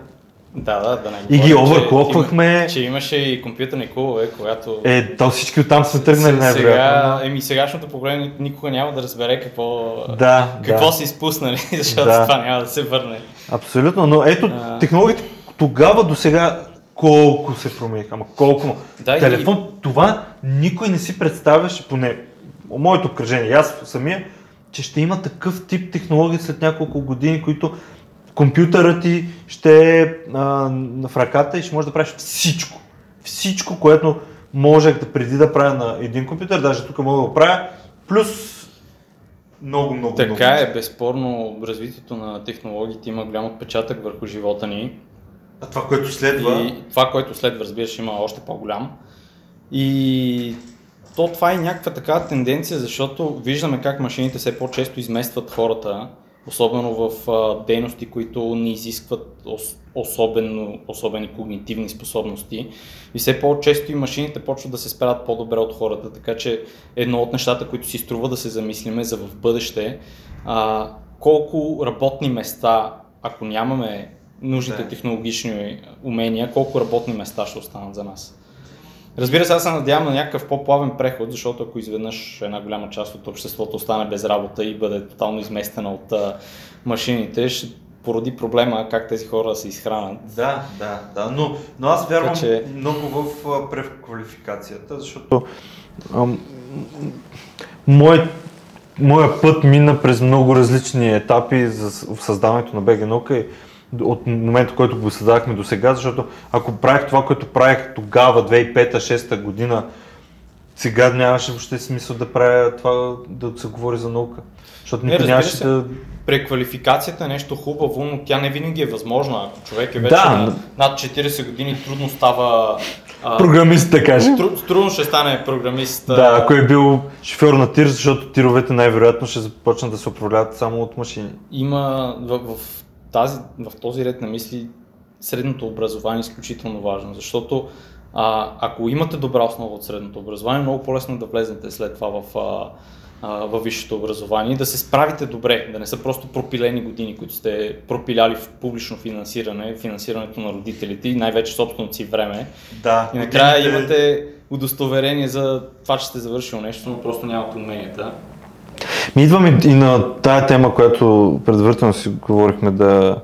Да, да, да не И ги говорим, че Че, имаше и компютърни клубове, когато... Е, то всички оттам са тръгнали най-вероятно. Сега, еми сегашното поколение никога няма да разбере какво, Да, какво да. са изпуснали, защото Да. това няма да се върне. Абсолютно, но ето А. технологиите тогава до сега колко се промениха, ама колко. Да, и- Телефон, това никой не си представяше, поне моето обкръжение, и аз самия, че ще има такъв тип технологии след няколко години, които компютърът ти ще е а, в ръката и ще можеш да правиш всичко. Всичко, което можех да преди да правя на един компютър, даже тук мога да го правя, плюс много, много, много. Така неща. е, безспорно развитието на технологиите има голям отпечатък върху живота ни. А това, което следва, И това, което следва, разбира се, има още по-голям. И то това е някаква такава тенденция, защото виждаме как машините все по-често изместват хората, особено в а, дейности, които не изискват ос- особено, особени когнитивни способности. И все по-често и машините почват да се справят по-добре от хората, така че едно от нещата, които си струва да се замислиме за в бъдеще, а, колко работни места, ако нямаме нужните Да. технологични умения, колко работни места ще останат за нас. Разбира се, аз се надявам на някакъв по-плавен преход, защото ако изведнъж една голяма част от обществото остане без работа и бъде тотално изместена от а, машините, ще породи проблема как тези хора се изхранят. Да, да, да, но, но аз вярвам Така че- много в а, преквалификацията, защото ам, мой, моя път мина през много различни етапи за в създаването на БГ наука и от момента, който го създавахме до сега, защото ако правих това, което правих тогава, 2005-2006 година, сега нямаше въобще смисъл да правя това, да се говори за наука. Защото никой нямаше се. да... Преквалификацията е нещо хубаво, но тя не винаги е възможна. Ако човек е вече Да, на над 40 години, трудно става... а, Програмист, да кажем. тру- трудно ще стане програмист. Да, ако е бил шофьор на тир, защото тировете най-вероятно ще започнат да се управляват само от машини. има в, в, тази, в този ред на мисли средното образование е изключително важно, защото а, ако имате добра основа от средното образование, е много по-лесно да влезнете след това в, а, а, във висшето образование и да се справите добре, да не са просто пропилени години, които сте пропиляли в публично финансиране, финансирането на родителите и най-вече собственото си време. Да. И накрая имате удостоверение за това, че сте завършил нещо, но просто нямате уменията. Ми идваме и на тая тема, която предварително си говорихме да,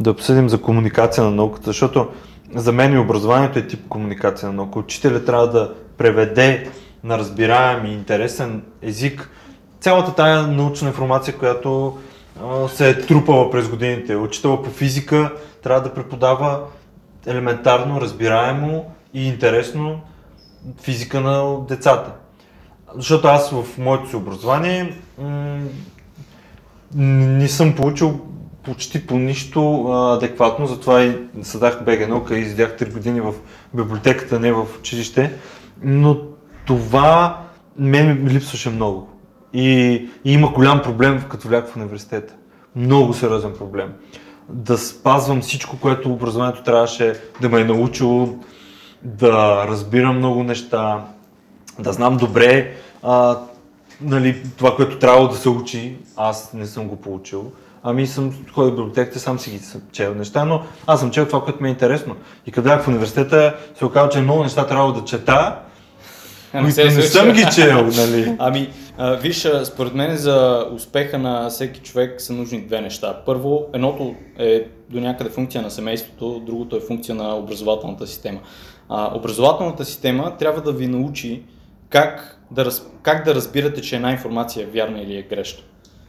да обсъдим за комуникация на науката, защото за мен и образованието е тип комуникация на наука. Учителят трябва да преведе на разбираем и интересен език цялата тая научна информация, която а, се е трупала през годините. Учител по физика трябва да преподава елементарно, разбираемо и интересно физика на децата. Защото аз в моето си образование м- не съм получил почти по нищо адекватно, затова и съдах БГ наука и издях 3 години в библиотеката, не в училище, но това мен ми липсваше много. И, и има голям проблем като влях в университета. Много сериозен проблем. Да спазвам всичко, което образованието трябваше да ме е научило, да разбирам много неща, да знам добре а, нали, това, което трябва да се учи, аз не съм го получил. Ами съм ходил в библиотеката, сам си ги съм чел неща, но аз съм чел това, което ми е интересно. И като бях в университета, се оказа, че много неща трябва да чета, А, които се не съм ги чел, нали. Ами, а, виж, според мен за успеха на всеки човек са нужни две неща. Първо, едното е до някъде функция на семейството, другото е функция на образователната система. А, образователната система трябва да ви научи как да, раз, как да разбирате, че една информация е вярна или е грешна.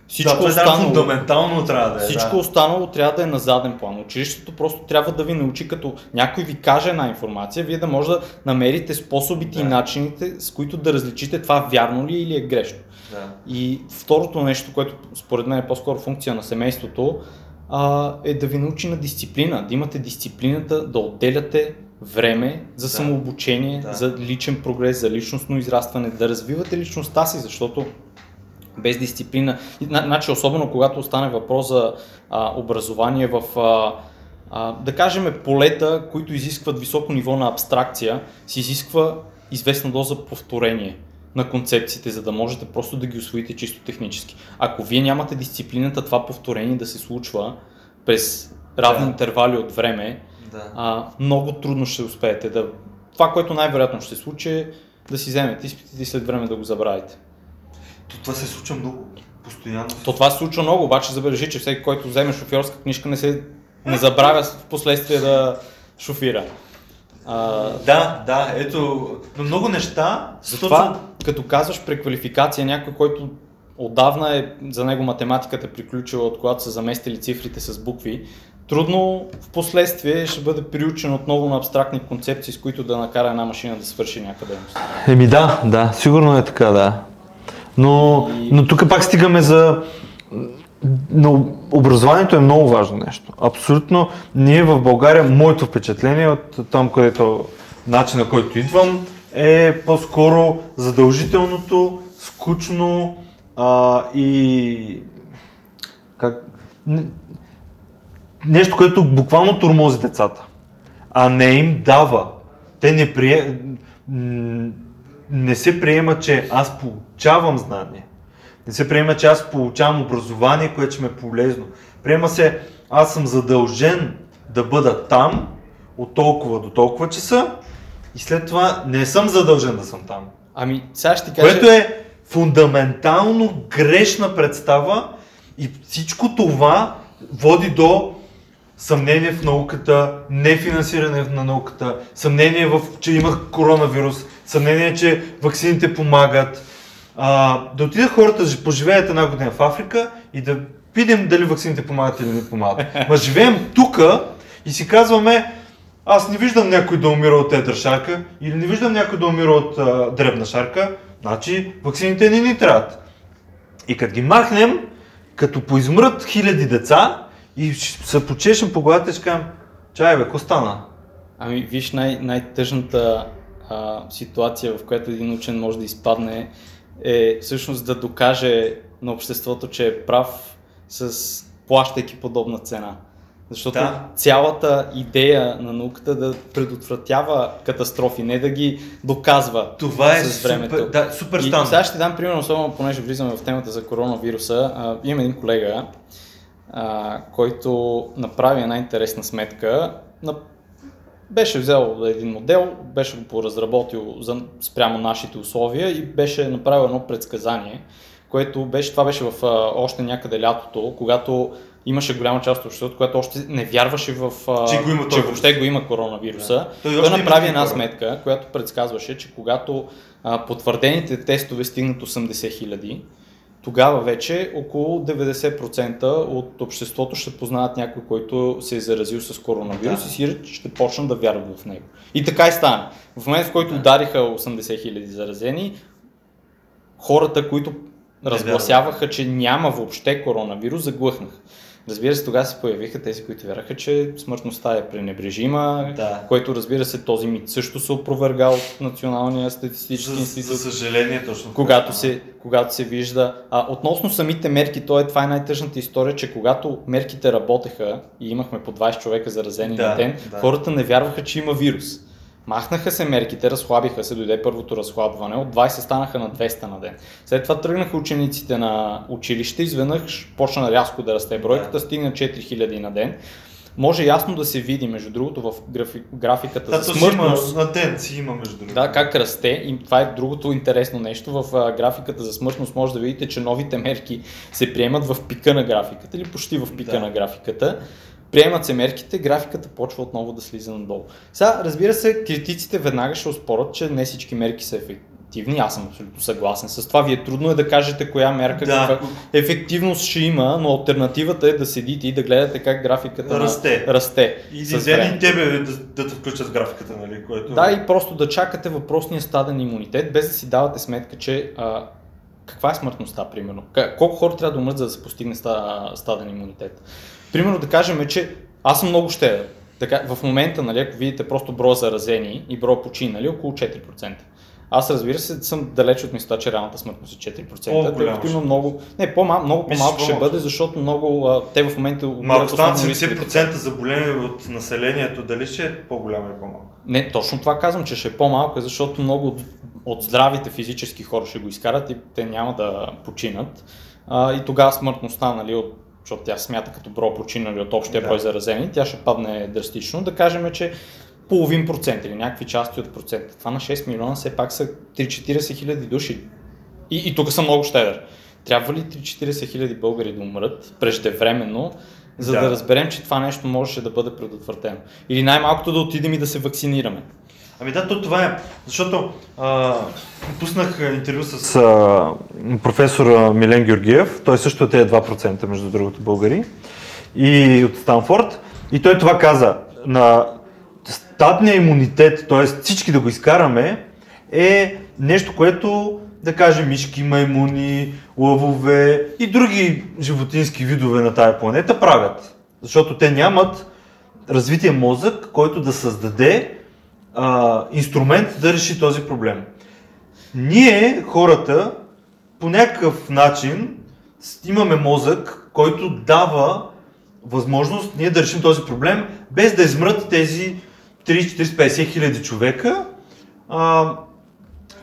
Всичко, останало, фундаментално трябва да е. всичко останало трябва да е на заден план. Училището просто трябва да ви научи, като някой ви каже една информация, вие да може да намерите способите и Да. начините, с които да различите това вярно ли е или е грешно. Да. И второто нещо, което според мен е по-скоро функция на семейството, а, е да ви научи на дисциплина, да имате дисциплината да отделяте време за Да. самообучение, Да. за личен прогрес, за личностно израстване, да развивате личността си, защото без дисциплина, значи особено когато остане въпрос за а, образование в, а, а, да кажем, полета, които изискват високо ниво на абстракция, се изисква известна доза повторение на концепциите, за да можете просто да ги освоите чисто технически. Ако вие нямате дисциплината това повторение да се случва през равни Да. интервали от време, Да. а, много трудно ще успеете да... Това, което най-вероятно ще се случи е да си вземете изпитите и след време да го забравите. То това се случва много. Постоянно. То това се случва много, обаче забележи, че всеки, който вземе шофьорска книжка, не се не забравя в последствие да шофира. А, Да, да, ето, но много неща. затова, като казваш преквалификация, някой, който отдавна е, за него математиката е приключила, от когато са заместили цифрите с букви, трудно в последствие ще бъде приучен отново на абстрактни концепции, с които да накара една машина да свърши някъде. Еми да, да, сигурно е така, да. Но, И- но тук пак стигаме за... Но образованието е много важно нещо. Абсолютно. Ние в България, моето впечатление от там, където начина, който идвам, е по-скоро задължителното, скучно а, и как, нещо, което буквално турмози децата, а не им дава. Те не, прие... не се приема, че аз получавам знание. Не се приема, че аз получавам образование, което ще ме е полезно. Приема се, аз съм задължен да бъда там от толкова до толкова часа и след това не съм задължен да съм там. Ами, сега ще ти кажа... Което е фундаментално грешна представа и всичко това води до съмнение в науката, нефинансиране на науката, съмнение в, че има коронавирус, съмнение, че ваксините помагат. А, да отидат хората да поживеят една година в Африка и да видим дали ваксините помагат или не помагат. Ма живеем тука и си казваме, аз не виждам някой да умира от едра шарка или не виждам някой да умира от а, дребна шарка, значи ваксините не ни трябват. И като ги махнем, като поизмрат хиляди деца и ще се почешем по главата и ще кажем, чай бе, какво стана? Ами, виж, най- най-тъжната а, ситуация, в която един учен може да изпадне, е всъщност да докаже на обществото, че е прав с плащайки подобна цена. Защото Да. цялата идея на науката да предотвратява катастрофи, не да ги доказва Това е с времето. супер, да, супер И странно. сега ще дам пример, особено понеже влизаме в темата за коронавируса. А, имам един колега, а, който направи една интересна сметка. На... Беше взел един модел, беше го поразработил за, спрямо нашите условия и беше направил едно предсказание, което беше, това беше в а, още някъде лятото, когато имаше голяма част от обществото, която още не вярваше в, а, Че го има че въобще го има коронавируса. Да. Той направи една хора. сметка, която предсказваше, че когато а, потвърдените тестове стигнат 80 хиляди, тогава вече около 90% от обществото ще познават някой, който се е заразил с коронавирус Да. и си ще почнат да вярват в него. И така и стана. В момент, в който удариха 80 хиляди заразени, хората, които разгласяваха, че няма въобще коронавирус, заглъхнаха. Разбира се, тогава се появиха тези, които вярваха, че смъртността е пренебрежима, Да. което разбира се този мит също се опровергал от Националния статистически За, институт за съжаление, точно. когато се, когато се вижда. А, относно самите мерки, то е, това е най-тъжната история, че когато мерките работеха и имахме по 20 човека заразени Да, на ден, да. хората не вярваха, че има вирус. Махнаха се мерките, разхлабиха се, дойде първото разхлабване, от 20 станаха на 200 на ден. След това тръгнаха учениците на училище, изведнъж почна рязко да расте бройката, стигна 4000 на ден. Може ясно да се види, между другото, в графи, графиката Да, за си има, смъртност. на ден си има между другото. Да, как расте и това е другото интересно нещо. В а, графиката за смъртност може да видите, че новите мерки се приемат в пика на графиката или почти в пика Да. на графиката. Приемат се мерките, графиката почва отново да слиза надолу. Сега, разбира се, критиците веднага ще оспорят, че не всички мерки са ефективни. Аз съм абсолютно съгласен с това. Вие трудно е да кажете коя мерка Да. каква ефективност ще има, но альтернативата е да седите и да гледате как графиката на- Расте. расте. И ден и тебе да, да те включат в графиката, нали? Което... Да, и просто да чакате въпросния стаден имунитет, без да си давате сметка, че а, каква е смъртността, примерно. Колко хора трябва да умрат, за да се постигне ста, стаден имунитет. Примерно да кажем, че аз съм много щедър. Така, в момента, нали, ако видите просто броя заразени и броя починали, около 4%. Аз разбира се съм далеч от мисля, че реалната смъртност е 4%. тъй като има много, не, по-мал, много по-малко ще бъде, защото много, а, те в момента Ма ако умират станат основно рисковите 70% заболени от населението, дали ще е по-голямо или по-малко? Не, точно това казвам, че ще е по-малко, защото много от, от здравите физически хора ще го изкарат и те няма да починат. А, и тогава смъртността, нали, от, защото тя смята като броя починали от общия Да. брой заразени, тя ще падне драстично. Да кажем, че половин процент или някакви части от процента. Това на 6 милиона все пак са 3-40 хиляди души. И, и тук съм много щедър. Трябва ли 3-40 хиляди българи да умрат преждевременно, за. Да. да разберем, че това нещо можеше да бъде предотвратено? Или най-малкото да отидем и да се вакцинираме? Ами да, то това е, защото а, пуснах интервю с а, професора Милен Георгиев, той също е тези 2% между другото българи, и от Станфорд, и той това каза, на статния имунитет, т.е. всички да го изкараме, е нещо, което да кажем мишки, маймуни, лъвове и други животински видове на тая планета правят. Защото те нямат развитие мозък, който да създаде а, инструмент да реши този проблем. Ние, хората, по някакъв начин имаме мозък, който дава възможност ние да решим този проблем, без да измрат тези 30-40-50 хиляди човека. А,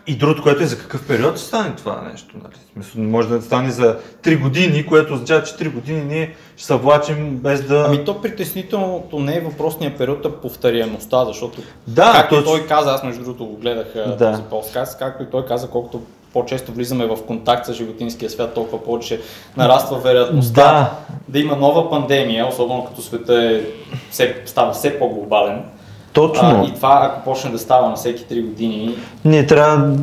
и другото, което е за какъв период ще стане това нещо. Нали? Смисъл, може да стане за 3 години, което означава, че 3 години ние ще се влачим без да... Ами то притеснителното не е въпросния период, а повторяемостта, защото Да, както точно. той каза, аз между другото го гледах Да. да. този подкаст, както и той каза, колкото по-често влизаме в контакт с животинския свят, толкова повече нараства вероятността Да. да има нова пандемия, особено като света е, все, става все по-глобален. Точно. А, и това, ако почне да става на всеки 3 години, Ние трябва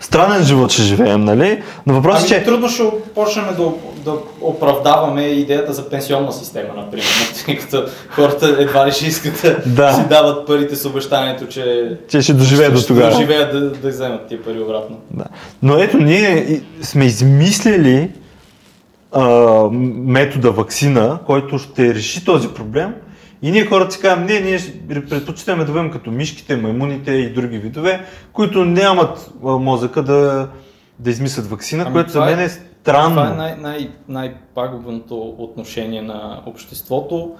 странен живот ще живеем, нали? Но въпросът ами, е, че... трудно ще почнем да, да оправдаваме идеята за пенсионна система, например, тъй като хората едва ли ще искат да, си дават парите с обещанието, че че ще доживее до ще тогава. доживеят да, да вземат тия пари обратно. Да. Но ето, ние сме измислили а, метода вакцина, който ще реши този проблем. И ние хората си казваме, не, ние предпочитаме да бъдем като мишките, маймуните и други видове, които нямат мозъка да, да измислят вакцина, Ами което за е- мен е странно. Това е най- най- най-пагубното отношение на обществото.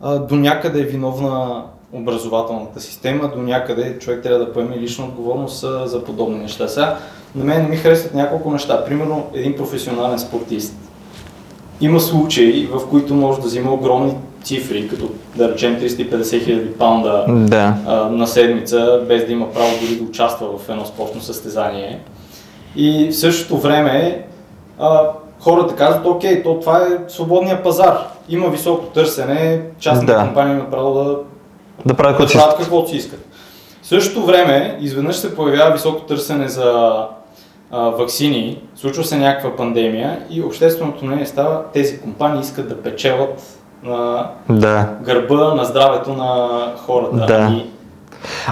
А, до някъде е виновна образователната система, до някъде човек трябва да поеме лична отговорност за подобни неща. Сега, на мен не ми харесват няколко неща. Примерно, един професионален спортист. Има случаи, в които може да взима огромни цифри, като да речем 350 хиляди паунда Да. а, на седмица, без да има право дори да участва в едно спортно състезание. И в същото време а, хората казват, окей, то това е свободния пазар. Има високо търсене, частните Да. компании има право да, Да правят да правят каквото си искат. В същото време, изведнъж се появява високо търсене за а, вакцини, случва се някаква пандемия и общественото мнение става, тези компании искат да печелят на Да. гърба на здравето на хората. Да. И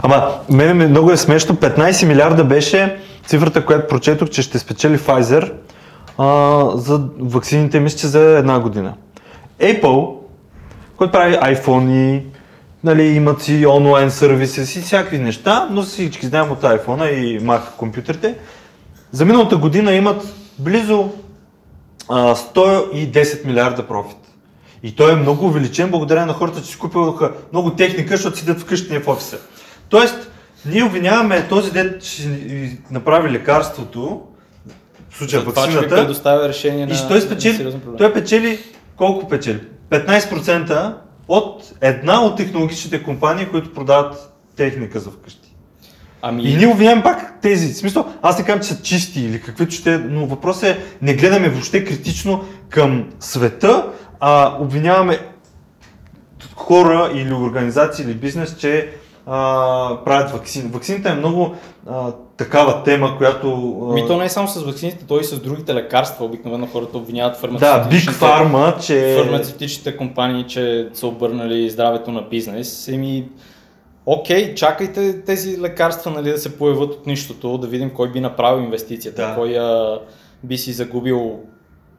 Ама, мене ми много е смешно. 15 милиарда беше цифрата, която прочетох, че ще спечели Pfizer а, за ваксините, мисля, че за една година. Apple, който прави iPhone, нали, имат си онлайн сервиси и всякакви неща, но всички знаем от iPhone и Mac компютрите. За миналата година имат близо а, 110 милиарда профит. И той е много увеличен благодарение на хората, че си купиха много техника, защото седят вкъщи не в офиса. Тоест, ние обвиняваме този дет, ни направи лекарството, в случая че вакцината, предоставя решение на, и той спечели, той печели, колко печели? 15% от една от технологичните компании, които продават техника за вкъщи. Ами, И ние обвиняваме пак тези. В смисъл, аз не казвам, че са чисти или каквито ще, но въпросът е, не гледаме въобще критично към света, а обвиняваме хора или организации или бизнес, че а, правят вакцини. Вакцината е много а, такава тема, която... а, Ми то не е само с вакцините, то и с другите лекарства. Обикновено хората обвиняват да, Big фармацевтичните, Pharma, че... фармацевтичните компании, че са обърнали здравето на бизнес. Еми, окей, чакайте тези лекарства нали, да се появят от нищото, да видим кой би направил инвестицията, Да. кой а, би си загубил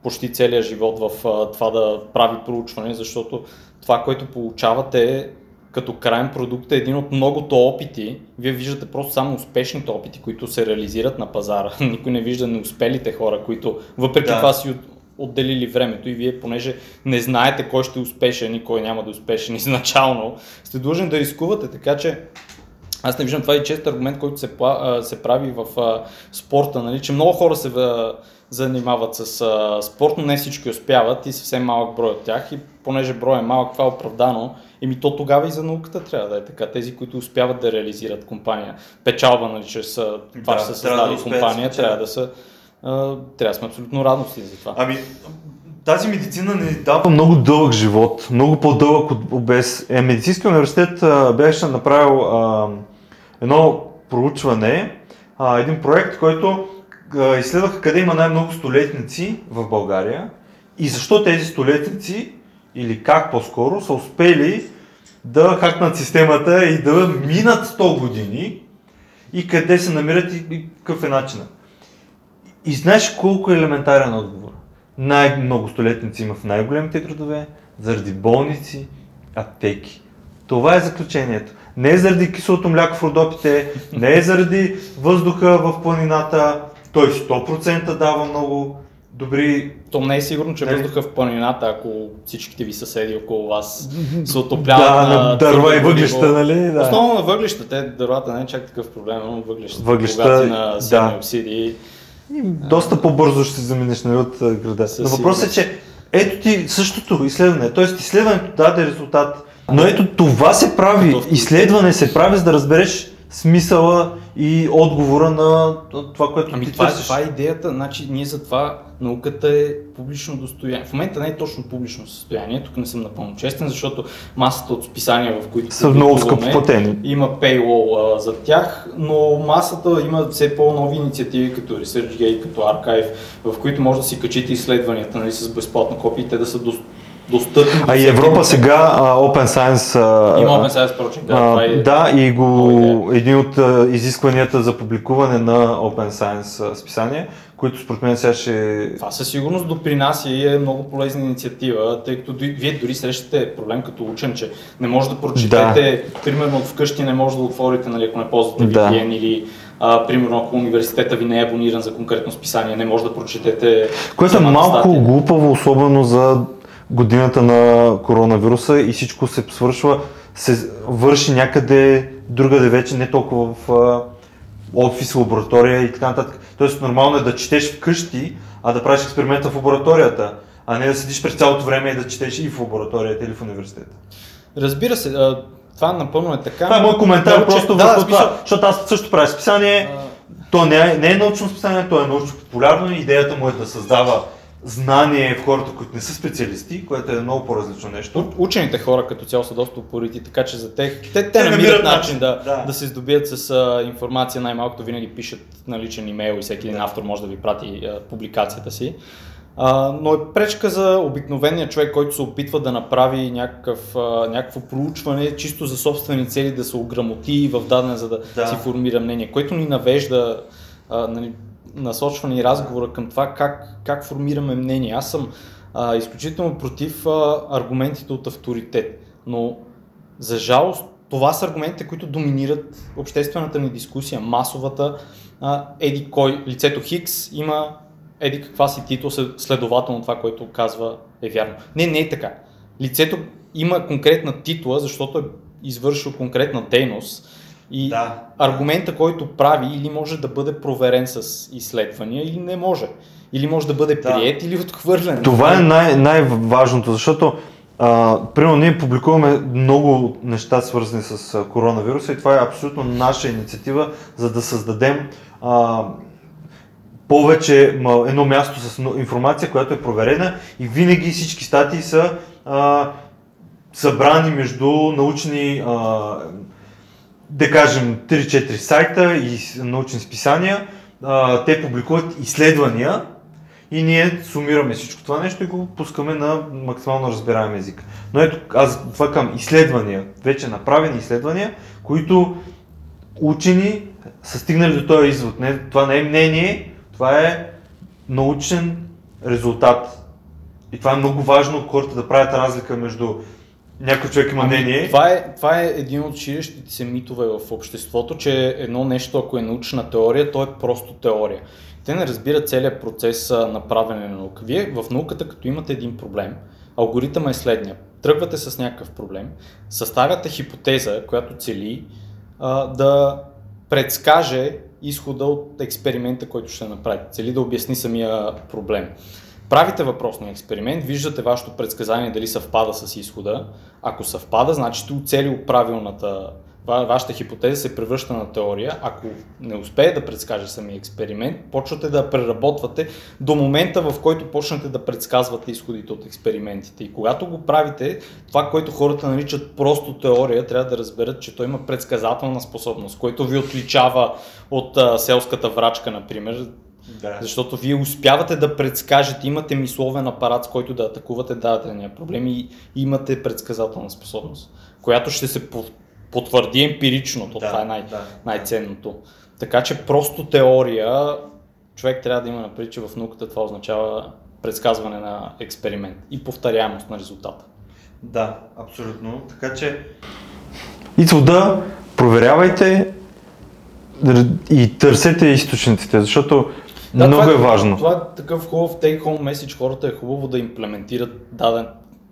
почти целия живот в а, това да прави проучване, защото това, което получавате като крайен продукт е един от многото опити. Вие виждате просто само успешните опити, които се реализират на пазара. Никой не вижда неуспелите хора, които въпреки Да. това си от- отделили времето и вие, понеже не знаете кой ще е успешен и кой няма да е успешен изначално, сте длъжни да рискувате, така че аз не виждам това и чест аргумент, който се, се прави в а, спорта, нали, че много хора се а, занимават с а, спорт, но не всички успяват и съвсем малък брой от тях и понеже брой е малък, това е оправдано, еми то тогава и за науката трябва да е така. Тези, които успяват да реализират компания, печалба, нали, чрез а, това, Да, че са да създали да компания, спечелят. трябва да са а, трябва да сме абсолютно радостни за това. Ами, тази медицина ни дава много дълъг живот, много по-дълъг от без. Е, Медицинския университет а, беше направил а, едно проучване, а, един проект, който изследваха къде има най-много столетници в България и защо тези столетници, или как по-скоро, са успели да хакнат системата и да минат 100 години и къде се намират и, и какъв е начинът. И знаеш колко е елементарен отговор? Най-много столетници има в най-големите градове, заради болници, аптеки. Това е заключението. Не е заради киселото мляко в родопите, не е заради въздуха в планината. Той 100% дава много добри... То не е сигурно, че Нали? въздуха в планината, ако всичките ви съседи около вас се отопляват Да, на на дърва и въглища, нали? Да. Основно на въглища. Те дървата не е чак такъв проблем, но Въглища, богати на серни да. оксиди. И доста по-бързо ще се заминеш нали, от града. Но въпросът е, че ето ти същото изследване, т.е. изследването даде резултат. Но ето това се прави, изследване се прави, за да разбереш смисъла и отговора на това, което Ами ти това, е, търсиш. това е идеята, значи ние затова науката е публично достояние. В момента не е точно публично състояние, тук не съм напълно честен, защото масата от списания, в които Са много публикуваме, скъпо платени. Има paywall а, за тях, но масата има все по-нови инициативи като ResearchGate, като Archive, в които може да си качите изследванията нали, с безплатно копие и те да са дос- достъпни. до А и Европа сега а, Open Science а, Има Open Science Project, да, това е да, и го, един от а, изискванията за публикуване на Open Science а, списание, които според мен сега ще... Това със сигурност допринася и е много полезна инициатива, тъй като вие дори срещате проблем като учен, че не може да прочетете, примерно от вкъщи не може да отворите, нали, ако не ползвате Да. VPN или а, примерно ако университета ви не е абониран за конкретно списание, не може да прочетете Което е малко статия. глупаво, особено за годината на коронавируса и всичко се свършва, се върши някъде другаде вече, не толкова в а, офис, лаборатория и така нататък. Тоест нормално е да четеш вкъщи, а да правиш експеримента в лабораторията, а не да седиш през цялото време и да четеш и в лабораторията или в университета. Разбира се, а, това напълно е така. Това е мой коментар Научен- просто да, върху това, защото аз също правя списание, а, то не е, не е научно списание, то е научно популярно идеята му е да създава знание в хората, които не са специалисти, което е много по-различно нещо. Учените хора като цяло са доста упорити, така че за тях, те, те, Те намират, намират начин да, да. да. се здобият с а, информация, най-малкото винаги пишат на личен имейл и всеки един автор може да ви прати а, публикацията си. А, но е пречка за обикновения човек, който се опитва да направи някакъв, а, някакво проучване, чисто за собствени цели, да се ограмоти в дадена, за да, Да. си формира мнение, което ни навежда а, нали, насочване и разговора към това как, как формираме мнение. Аз съм а, изключително против а, аргументите от авторитет, но за жалост това са аргументите, които доминират обществената ни дискусия, масовата. А, еди кой, лицето Хикс има еди каква си титул, след- следователно това, което казва е вярно. Не, не е така. Лицето има конкретна титла, защото е извършил конкретна дейност И Да. аргумента, който прави, или може да бъде проверен с изследвания, или не може. Или може да бъде Да. прият, или отхвърлен. Това е най- най-важното, защото а, примерно ние публикуваме много неща свързани с а, коронавируса и това е абсолютно наша инициатива, за да създадем а, повече едно място с информация, която е проверена и винаги всички статии са а, събрани между научни, а, да кажем, 3-4 сайта и научни списания. А, те публикуват изследвания и ние сумираме всичко това нещо и го пускаме на максимално разбираем език. Но ето, аз това към изследвания, вече направени изследвания, които учени са стигнали до този извод. Не, това не е мнение, това е научен резултат. И това е много важно хората да правят разлика между някой човек има мнение. Това е, това е един от ширещите се митове в обществото, че едно нещо, ако е научна теория, то е просто теория. Те не разбират целият процес на правене на наука. Вие в науката, като имате един проблем, алгоритъмът е следния. Тръгвате с някакъв проблем, съставяте хипотеза, която цели а, да предскаже изхода от експеримента, който ще направите. Цели да обясни самия проблем. Правите въпросния експеримент, виждате вашето предсказание дали съвпада с изхода. Ако съвпада, значи сте оцелил правилната, ва- вашата хипотеза се превръща на теория. Ако не успее да предскаже самия експеримент, почвате да преработвате до момента, в който почнете да предсказвате изходите от експериментите. И когато го правите, това, което хората наричат просто теория, трябва да разберат, че той има предсказателна способност, който ви отличава от а, селската врачка, например, Да. защото вие успявате да предскажете, имате мисловен апарат, с който да атакувате дадения проблем и имате предсказателна способност, която ще се по- потвърди емпирично. То Да, това е най- да. най-ценното. Така че просто теория, човек трябва да има напред, че в науката това означава предсказване на експеримент и повторяемост на резултата. Да, абсолютно. Така че... Извода, проверявайте и търсете източниците, защото Да, много това, е важно. Това е такъв хубав take home message. Хората е хубаво да имплементират даден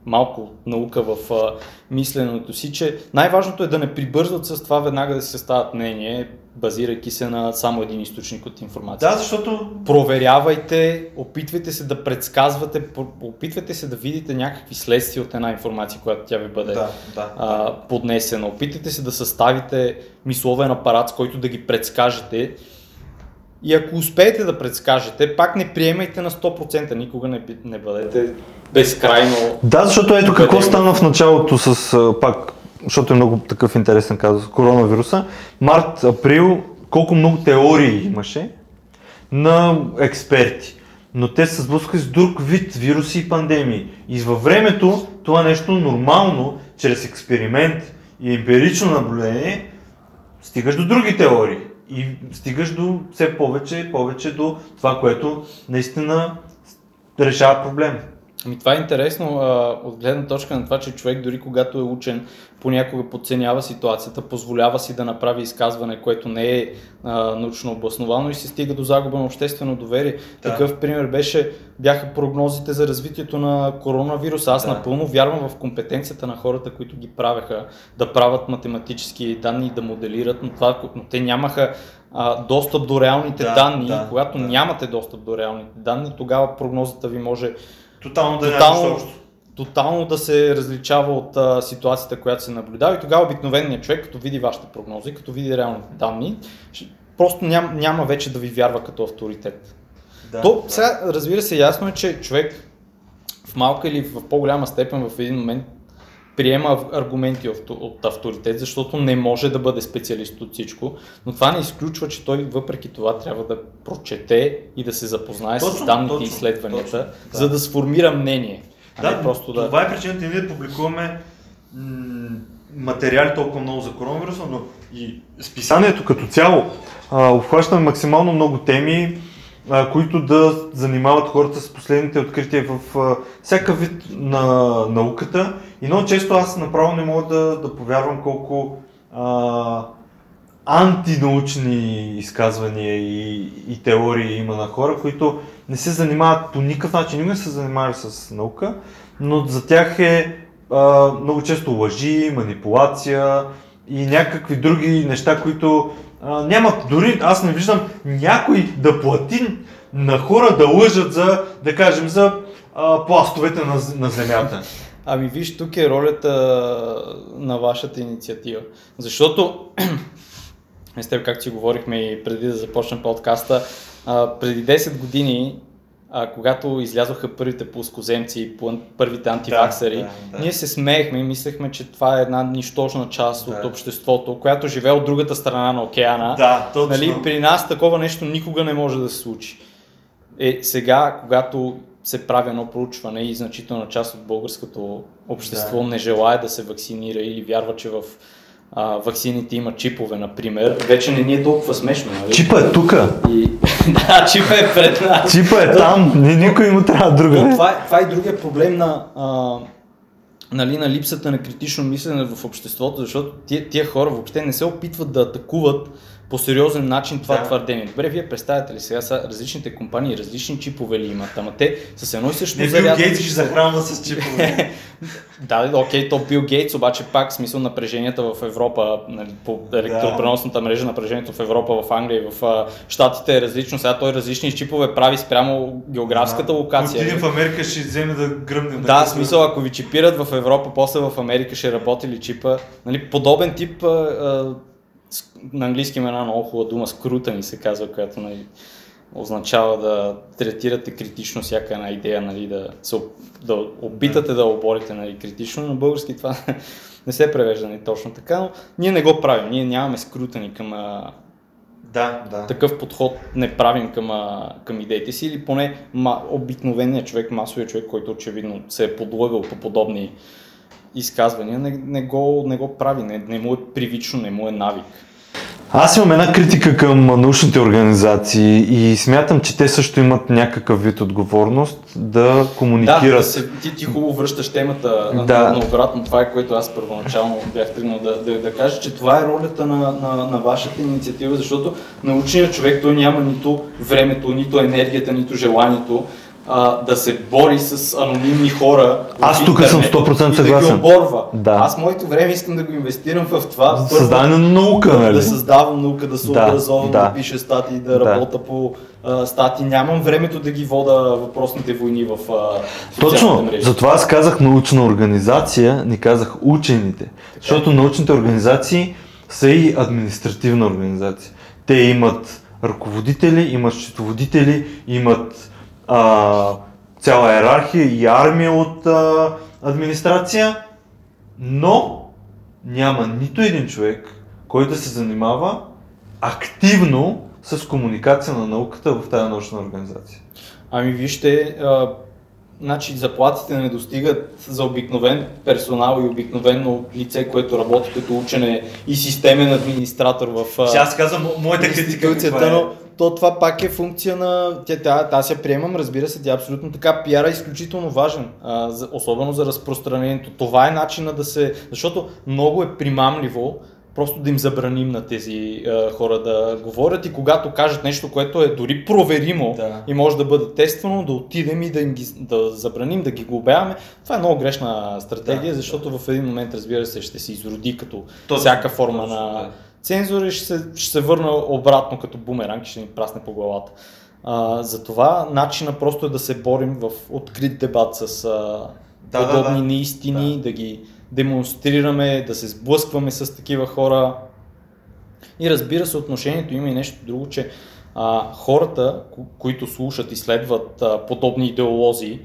малко наука в а, мисленето си, че най-важното е да не прибързват с това веднага да се стават мнение, базирайки се на само един източник от информация. Да, защото Проверявайте, опитвайте се да предсказвате, опитвайте се да видите някакви следствия от една информация, която тя ви бъде Да, да. а, поднесена. Опитайте се да съставите мисловен апарат, с който да ги предскажете. И ако успеете да предскажете, пак не приемайте на 100%, никога не, не бъдете безкрайно. Да, защото ето какво стана в началото с пак, защото е много такъв интересен казус, коронавируса. Март, април, колко много теории имаше на експерти. Но те се сблъскаха с друг вид вируси и пандемии. И във времето това нещо нормално, чрез експеримент и емпирично наблюдение, стигаш до други теории. И стигаш до все повече и повече до това, което наистина решава проблем. Ами това е интересно а, от гледна точка на това, че човек дори когато е учен, понякога подценява ситуацията, позволява си да направи изказване, което не е а, научно обосновано и се стига до загуба на обществено доверие. Да. Такъв пример беше, бяха прогнозите за развитието на коронавируса. Аз Да. напълно вярвам в компетенцията на хората, които ги правеха, да правят математически данни и да моделират, но, това, но те нямаха а, достъп до реалните Да, данни. да, Когато да. нямате достъп до реалните данни, тогава прогнозата ви може Тотално да тотално, няма тотално да се различава от а, ситуацията, която се наблюдава и тогава обикновеният човек, като види вашите прогнози, като види реалните данни, просто ням, няма вече да ви вярва като авторитет. Да, То да. сега, разбира се, ясно е, че човек в малка или в по-голяма степен в един момент приема аргументи от, авторитет, защото не може да бъде специалист от всичко, но това не изключва, че той въпреки това трябва да прочете и да се запознае с Точно, данните точно, и изследванията, точно, да. за да сформира мнение, а Да, не просто да... това е причината ние да публикуваме м- материали толкова много за коронавируса, но и списанието като цяло а, обхващаме максимално много теми, а, които да занимават хората с последните открития в а, всяка вид на науката. И много често аз направо не мога да, да повярвам колко а, антинаучни изказвания и, и теории има на хора, които не се занимават по никакъв начин, не се занимавали с наука, но за тях е а, много често лъжи, манипулация, и някакви други неща, които а, нямат. Дори аз не виждам някой да плати на хора да лъжат за, да кажем, за а, пластовете на, на земята. Ами виж, тук е ролята на вашата инициатива. Защото, с теб, както си говорихме и преди да започнем подкаста, а, преди 10 години, а, когато излязоха първите плоскоземци, първите антиваксари, да, да, да. ние се смеехме и мислехме, че това е една нищожна част да. от обществото, която живее от другата страна на океана. Да, точно. Нали, при нас такова нещо никога не може да се случи. Е, сега, когато се прави едно проучване и значителна част от българското общество да. не желая да се вакцинира или вярва, че в а, вакцините има чипове, например, вече не ни е толкова смешно. Нали? Чипа е тука. И... да, чипа е пред нас. Чипа е там, не, никой му трябва друга. това, е, това е другия проблем на, а, нали, на липсата на критично мислене в обществото, защото тия, тия хора въобще не се опитват да атакуват по сериозен начин това да. твърдение. Добре, вие представяте ли сега са различните компании, различни чипове ли имат, ама те с едно и също Не Бил Гейтс ще захранва с чипове. да, окей, то Бил Гейтс, обаче пак смисъл напреженията в Европа, нали, по електропреносната мрежа напрежението в Европа, в Англия и в Штатите е различно. Сега той различни чипове прави спрямо географската локация. Отидем в Америка ще вземе да гръмне. Да, да смисъл, ако ви чипират в Европа, после в Америка ще работи ли чипа. Нали, подобен тип на английски има една много хубава дума, скрутани се казва, която нали, означава да третирате критично всяка една идея, нали, да, се, да опитате да оборите нали, критично, но български това не се превежда нали, точно така, но ние не го правим, ние нямаме скрутани към да, да. такъв подход не правим към, към идеите си или поне ма, обикновеният човек, масовия човек, който очевидно се е подлъгал по подобни изказвания, не, не, го, не го прави, не, не му е привично, не му е навик. Аз имам една критика към научните организации и смятам, че те също имат някакъв вид отговорност да комуникират. Да, да се, ти, ти хубаво връщаш темата да. на, обратно. Това е което аз първоначално бях тръгнал да, да, да кажа, че това е ролята на, на, на вашата инициатива, защото научният човек той няма нито времето, нито енергията, нито желанието а, да се бори с анонимни хора. Аз тук съм 100% съгласен. Да ги оборва. Да. Аз моето време искам да го инвестирам в това. Създаване на наука, нали? Да създавам наука, да се да, образовам, да. да пиша статии, да, да. работя по а, статии. Нямам времето да ги вода въпросните войни в а, Точно, мрежи. затова аз казах научна организация, не казах учените. Така. Защото научните организации са и административна организация. Те имат ръководители, имат счетоводители, имат а, цяла иерархия и армия от а, администрация, но няма нито един човек, който да се занимава активно с комуникация на науката в тази научна организация. Ами вижте, а, значи заплатите не достигат за обикновен персонал и обикновено лице, което работи като учене и системен администратор в Сейчас казвам моята критика. Е. Но то това пак е функция на... Тя, тя, аз я приемам, разбира се, тя е абсолютно така. Пиара е изключително важен, а, за, особено за разпространението. Това е начина да се... Защото много е примамливо просто да им забраним на тези а, хора да говорят и когато кажат нещо, което е дори проверимо да. и може да бъде тествано, да отидем и да им ги, да забраним, да ги глобяваме. Това е много грешна стратегия, да, защото да. в един момент, разбира се, ще се изроди като точно, всяка форма точно, на... Да цензура ще се, ще се върна обратно като бумеранг и ще ни прасне по главата. А, затова начина просто е да се борим в открит дебат с а, да, подобни да, да. неистини, да. да ги демонстрираме, да се сблъскваме с такива хора. И разбира се, отношението има и нещо друго, че а, хората, които слушат и следват а, подобни идеолози,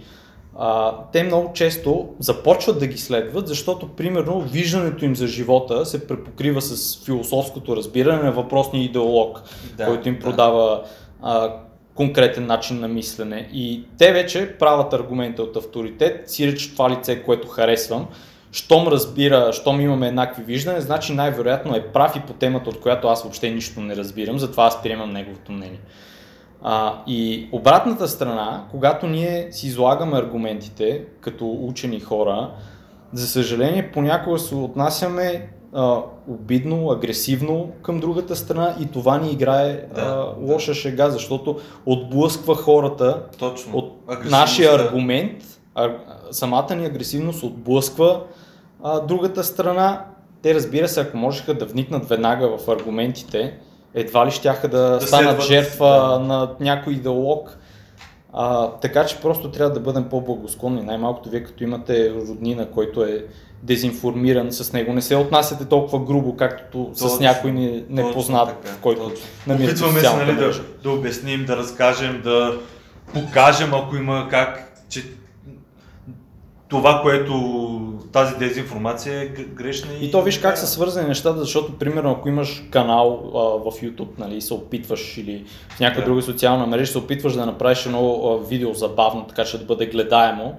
а, те много често започват да ги следват, защото примерно виждането им за живота се препокрива с философското разбиране на въпросния идеолог, да, който им продава а, конкретен начин на мислене. И те вече правят аргумента от авторитет, си че това лице, което харесвам, щом разбира, щом имаме еднакви виждане, значи най-вероятно е прав и по темата, от която аз въобще нищо не разбирам, затова аз приемам неговото мнение. А, и обратната страна, когато ние си излагаме аргументите като учени хора, за съжаление понякога се отнасяме а, обидно, агресивно към другата страна и това ни играе да, а, лоша да. шега, защото отблъсква хората Точно. от нашия аргумент, а, самата ни агресивност отблъсква а, другата страна, те разбира се, ако можеха да вникнат веднага в аргументите, едва ли щяха да, Да станат жертва да. на някой идеолог. А, така че просто трябва да бъдем по-благосклонни. Най-малкото вие като имате роднина, който е дезинформиран с него, не се отнасяте толкова грубо, както с Точно, някой не- точно непознат, така, в който точно. намирате Опитваме се нали, да, да обясним, да разкажем, да покажем, ако има как, че това, което тази дезинформация е грешна. И то виж как са свързани нещата, защото примерно ако имаш канал а, в YouTube, нали, и се опитваш или в някаква Да. друга социална мрежа, се опитваш да направиш едно а, видео забавно, така че да бъде гледаемо,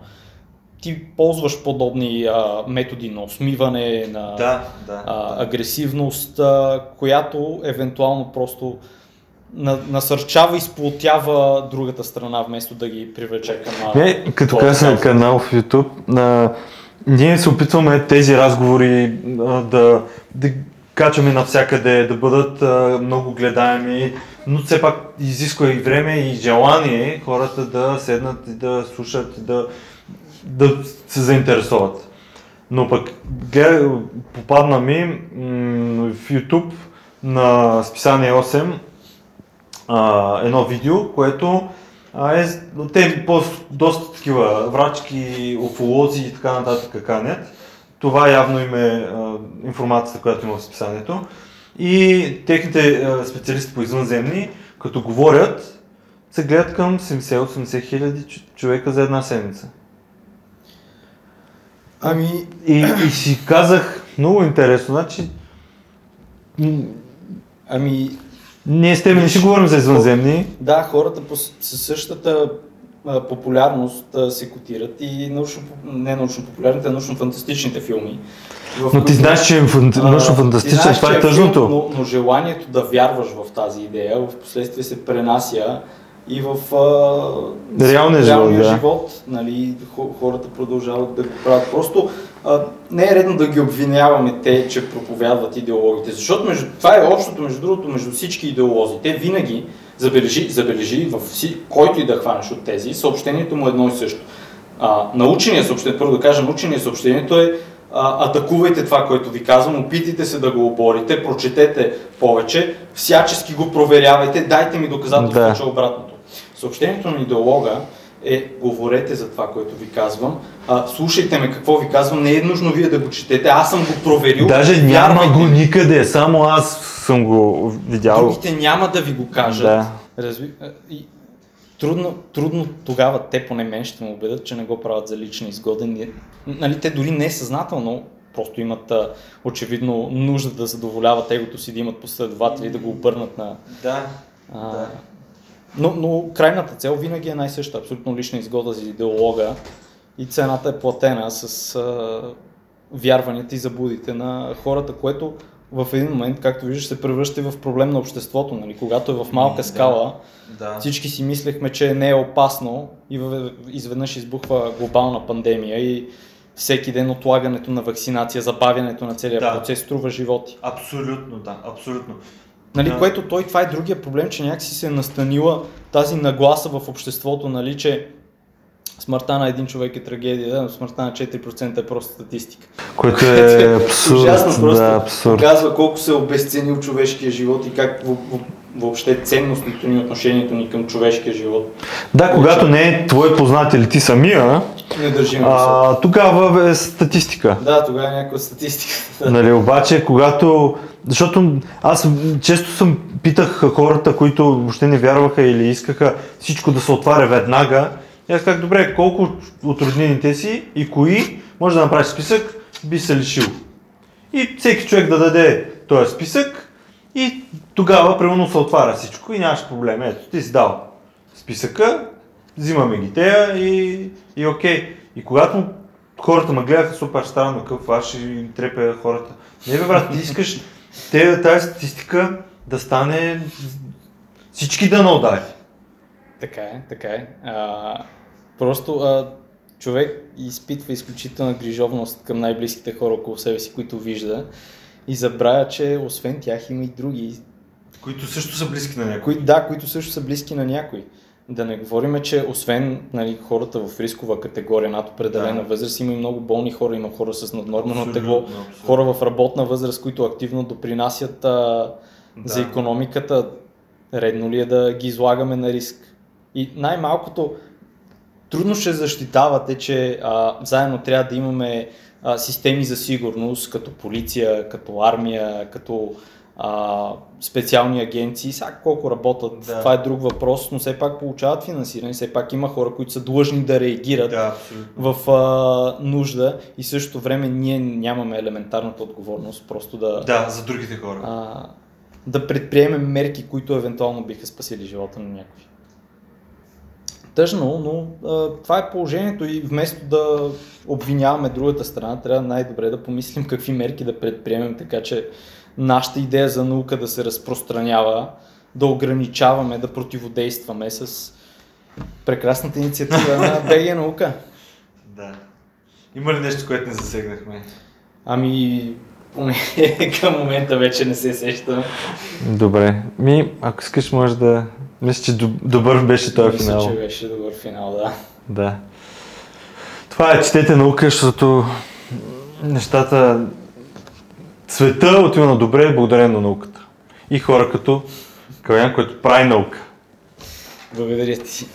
ти ползваш подобни а, методи на усмиване, на Да, да. а, да. агресивност, а, която евентуално просто на, насърчава и сплотява другата страна, вместо да ги привлече към Не, като кауза. канал в YouTube, а, ние се опитваме тези разговори да, да качваме навсякъде, да бъдат а, много гледаеми, но все пак изисква и време и желание хората да седнат и да слушат да, да се заинтересуват. Но пък гледа, попадна ми м, в YouTube на списание 8 а, едно видео, което а, е, те по- доста такива врачки, уфолози и така нататък канят. Това явно им е а, информацията, която има в списанието. И техните а, специалисти по извънземни, като говорят, се гледат към 70-80 хиляди човека за една седмица. Ами, И, и си казах, много интересно, значи ами ние с теб не ще говорим за извънземни, Да, хората по, със същата а, популярност а, се котират и научно, не научно популярните, а научно-фантастичните филми. в но ти знаеш, че е научно-фантастичен, това е филм, тъжното. Но, но желанието да вярваш в тази идея, в последствие се пренася и в а, Реалния живот, реалния да. живот. Нали, хо- хората продължават да го правят. Просто а, не е редно да ги обвиняваме те, че проповядват идеологите. Защото между, това е общото, между другото, между всички идеолози. Те винаги, забележи, забележи в вси, който и да хванеш от тези, съобщението му е едно и също. А, научения съобщение, първо да кажа, научения съобщението е а, атакувайте това, което ви казвам, опитайте се да го оборите, прочетете повече, всячески го проверявайте, дайте ми доказателство, Да. че е обратното. Съобщението на идеолога е говорете за това, което ви казвам, а, слушайте ме какво ви казвам, не е нужно вие да го четете, аз съм го проверил. Даже няма вярвайте го никъде, само аз съм го видял. Другите няма да ви го кажат. Да. Разви... И... Трудно, трудно тогава те поне мен ще ме убедят, че не го правят за лична изгода. Нали, те дори не е съзнателно, просто имат а, очевидно нужда да задоволяват егото си, да имат последователи, да го обърнат на... Да. А... Да. Но, но крайната цел винаги е най-съща, абсолютно лична изгода за идеолога и цената е платена с а, вярванията и заблудите на хората, което в един момент, както виждаш, се превръща в проблем на обществото. Нали? Когато е в малка Да. скала, Да. всички си мислехме, че не е опасно и изведнъж избухва глобална пандемия и всеки ден отлагането на вакцинация, забавянето на целия Да. процес струва животи. Абсолютно, да, абсолютно. Нали, Да. Което той, това е другия проблем, че някакси се е настанила тази нагласа в обществото, нали, че смъртта на един човек е трагедия, но смъртта на 4% е просто статистика. Което е абсурд. Ужасно просто да, абсурд. показва колко се е обесценил човешкия живот и как въобще ценностното ни, отношението ни към човешкия живот Да, когато не е твой познат или ти самия, не държим а, тогава е статистика. Да, тогава е някаква статистика. Нали, обаче, когато... Защото аз често съм питах хората, които въобще не вярваха или искаха всичко да се отваря веднага. И аз как добре, колко от роднините си и кои може да направиш списък, би се лишил. И всеки човек да даде този списък и тогава примерно се отваря всичко и нямаш проблем. Ето, ти си дал списъка, взимаме ги тея и, и окей. И когато хората ме гледаха супер странно, какъв аз ще им трепя хората. Не бе брат, ти искаш те, тази статистика да стане всички да наудари. Така е, така е. А, просто а, човек изпитва изключителна грижовност към най-близките хора около себе си, които вижда и забравя, че освен тях има и други, Които също са близки на някой. кои, да, които също са близки на някой. Да не говорим, че освен нали, хората в рискова категория над определена Да. възраст, има и много болни хора, има хора с наднормено тегло, хора в работна възраст, които активно допринасят а, за Да. економиката. Редно ли е да ги излагаме на риск? И най-малкото, трудно ще защитавате, че а, заедно трябва да имаме а, системи за сигурност, като полиция, като армия, като а, специални агенции. Сега колко работят, Да. това е друг въпрос, но все пак получават финансиране, все пак има хора, които са длъжни да реагират Да, абсолютно. в а, нужда и същото време ние нямаме елементарната отговорност просто да, Да, за другите хора. а, да предприемем мерки, които евентуално биха спасили живота на някой. Тъжно, но а, това е положението и вместо да обвиняваме другата страна, трябва най-добре да помислим какви мерки да предприемем, така че нашата идея за наука да се разпространява, да ограничаваме, да противодействаме с прекрасната инициатива на БГ наука. Да. Има ли нещо, което не засегнахме? Ами, поне към момента вече не се сещам. Добре. Ми, ако искаш, може да... Мисля, че доб- добър беше този Мисля, финал. че беше добър финал, да. Да. Това е, четете наука, защото нещата... Света отива на добре благодарение на науката. И хора като Калян, който прави наука. Благодаря ти.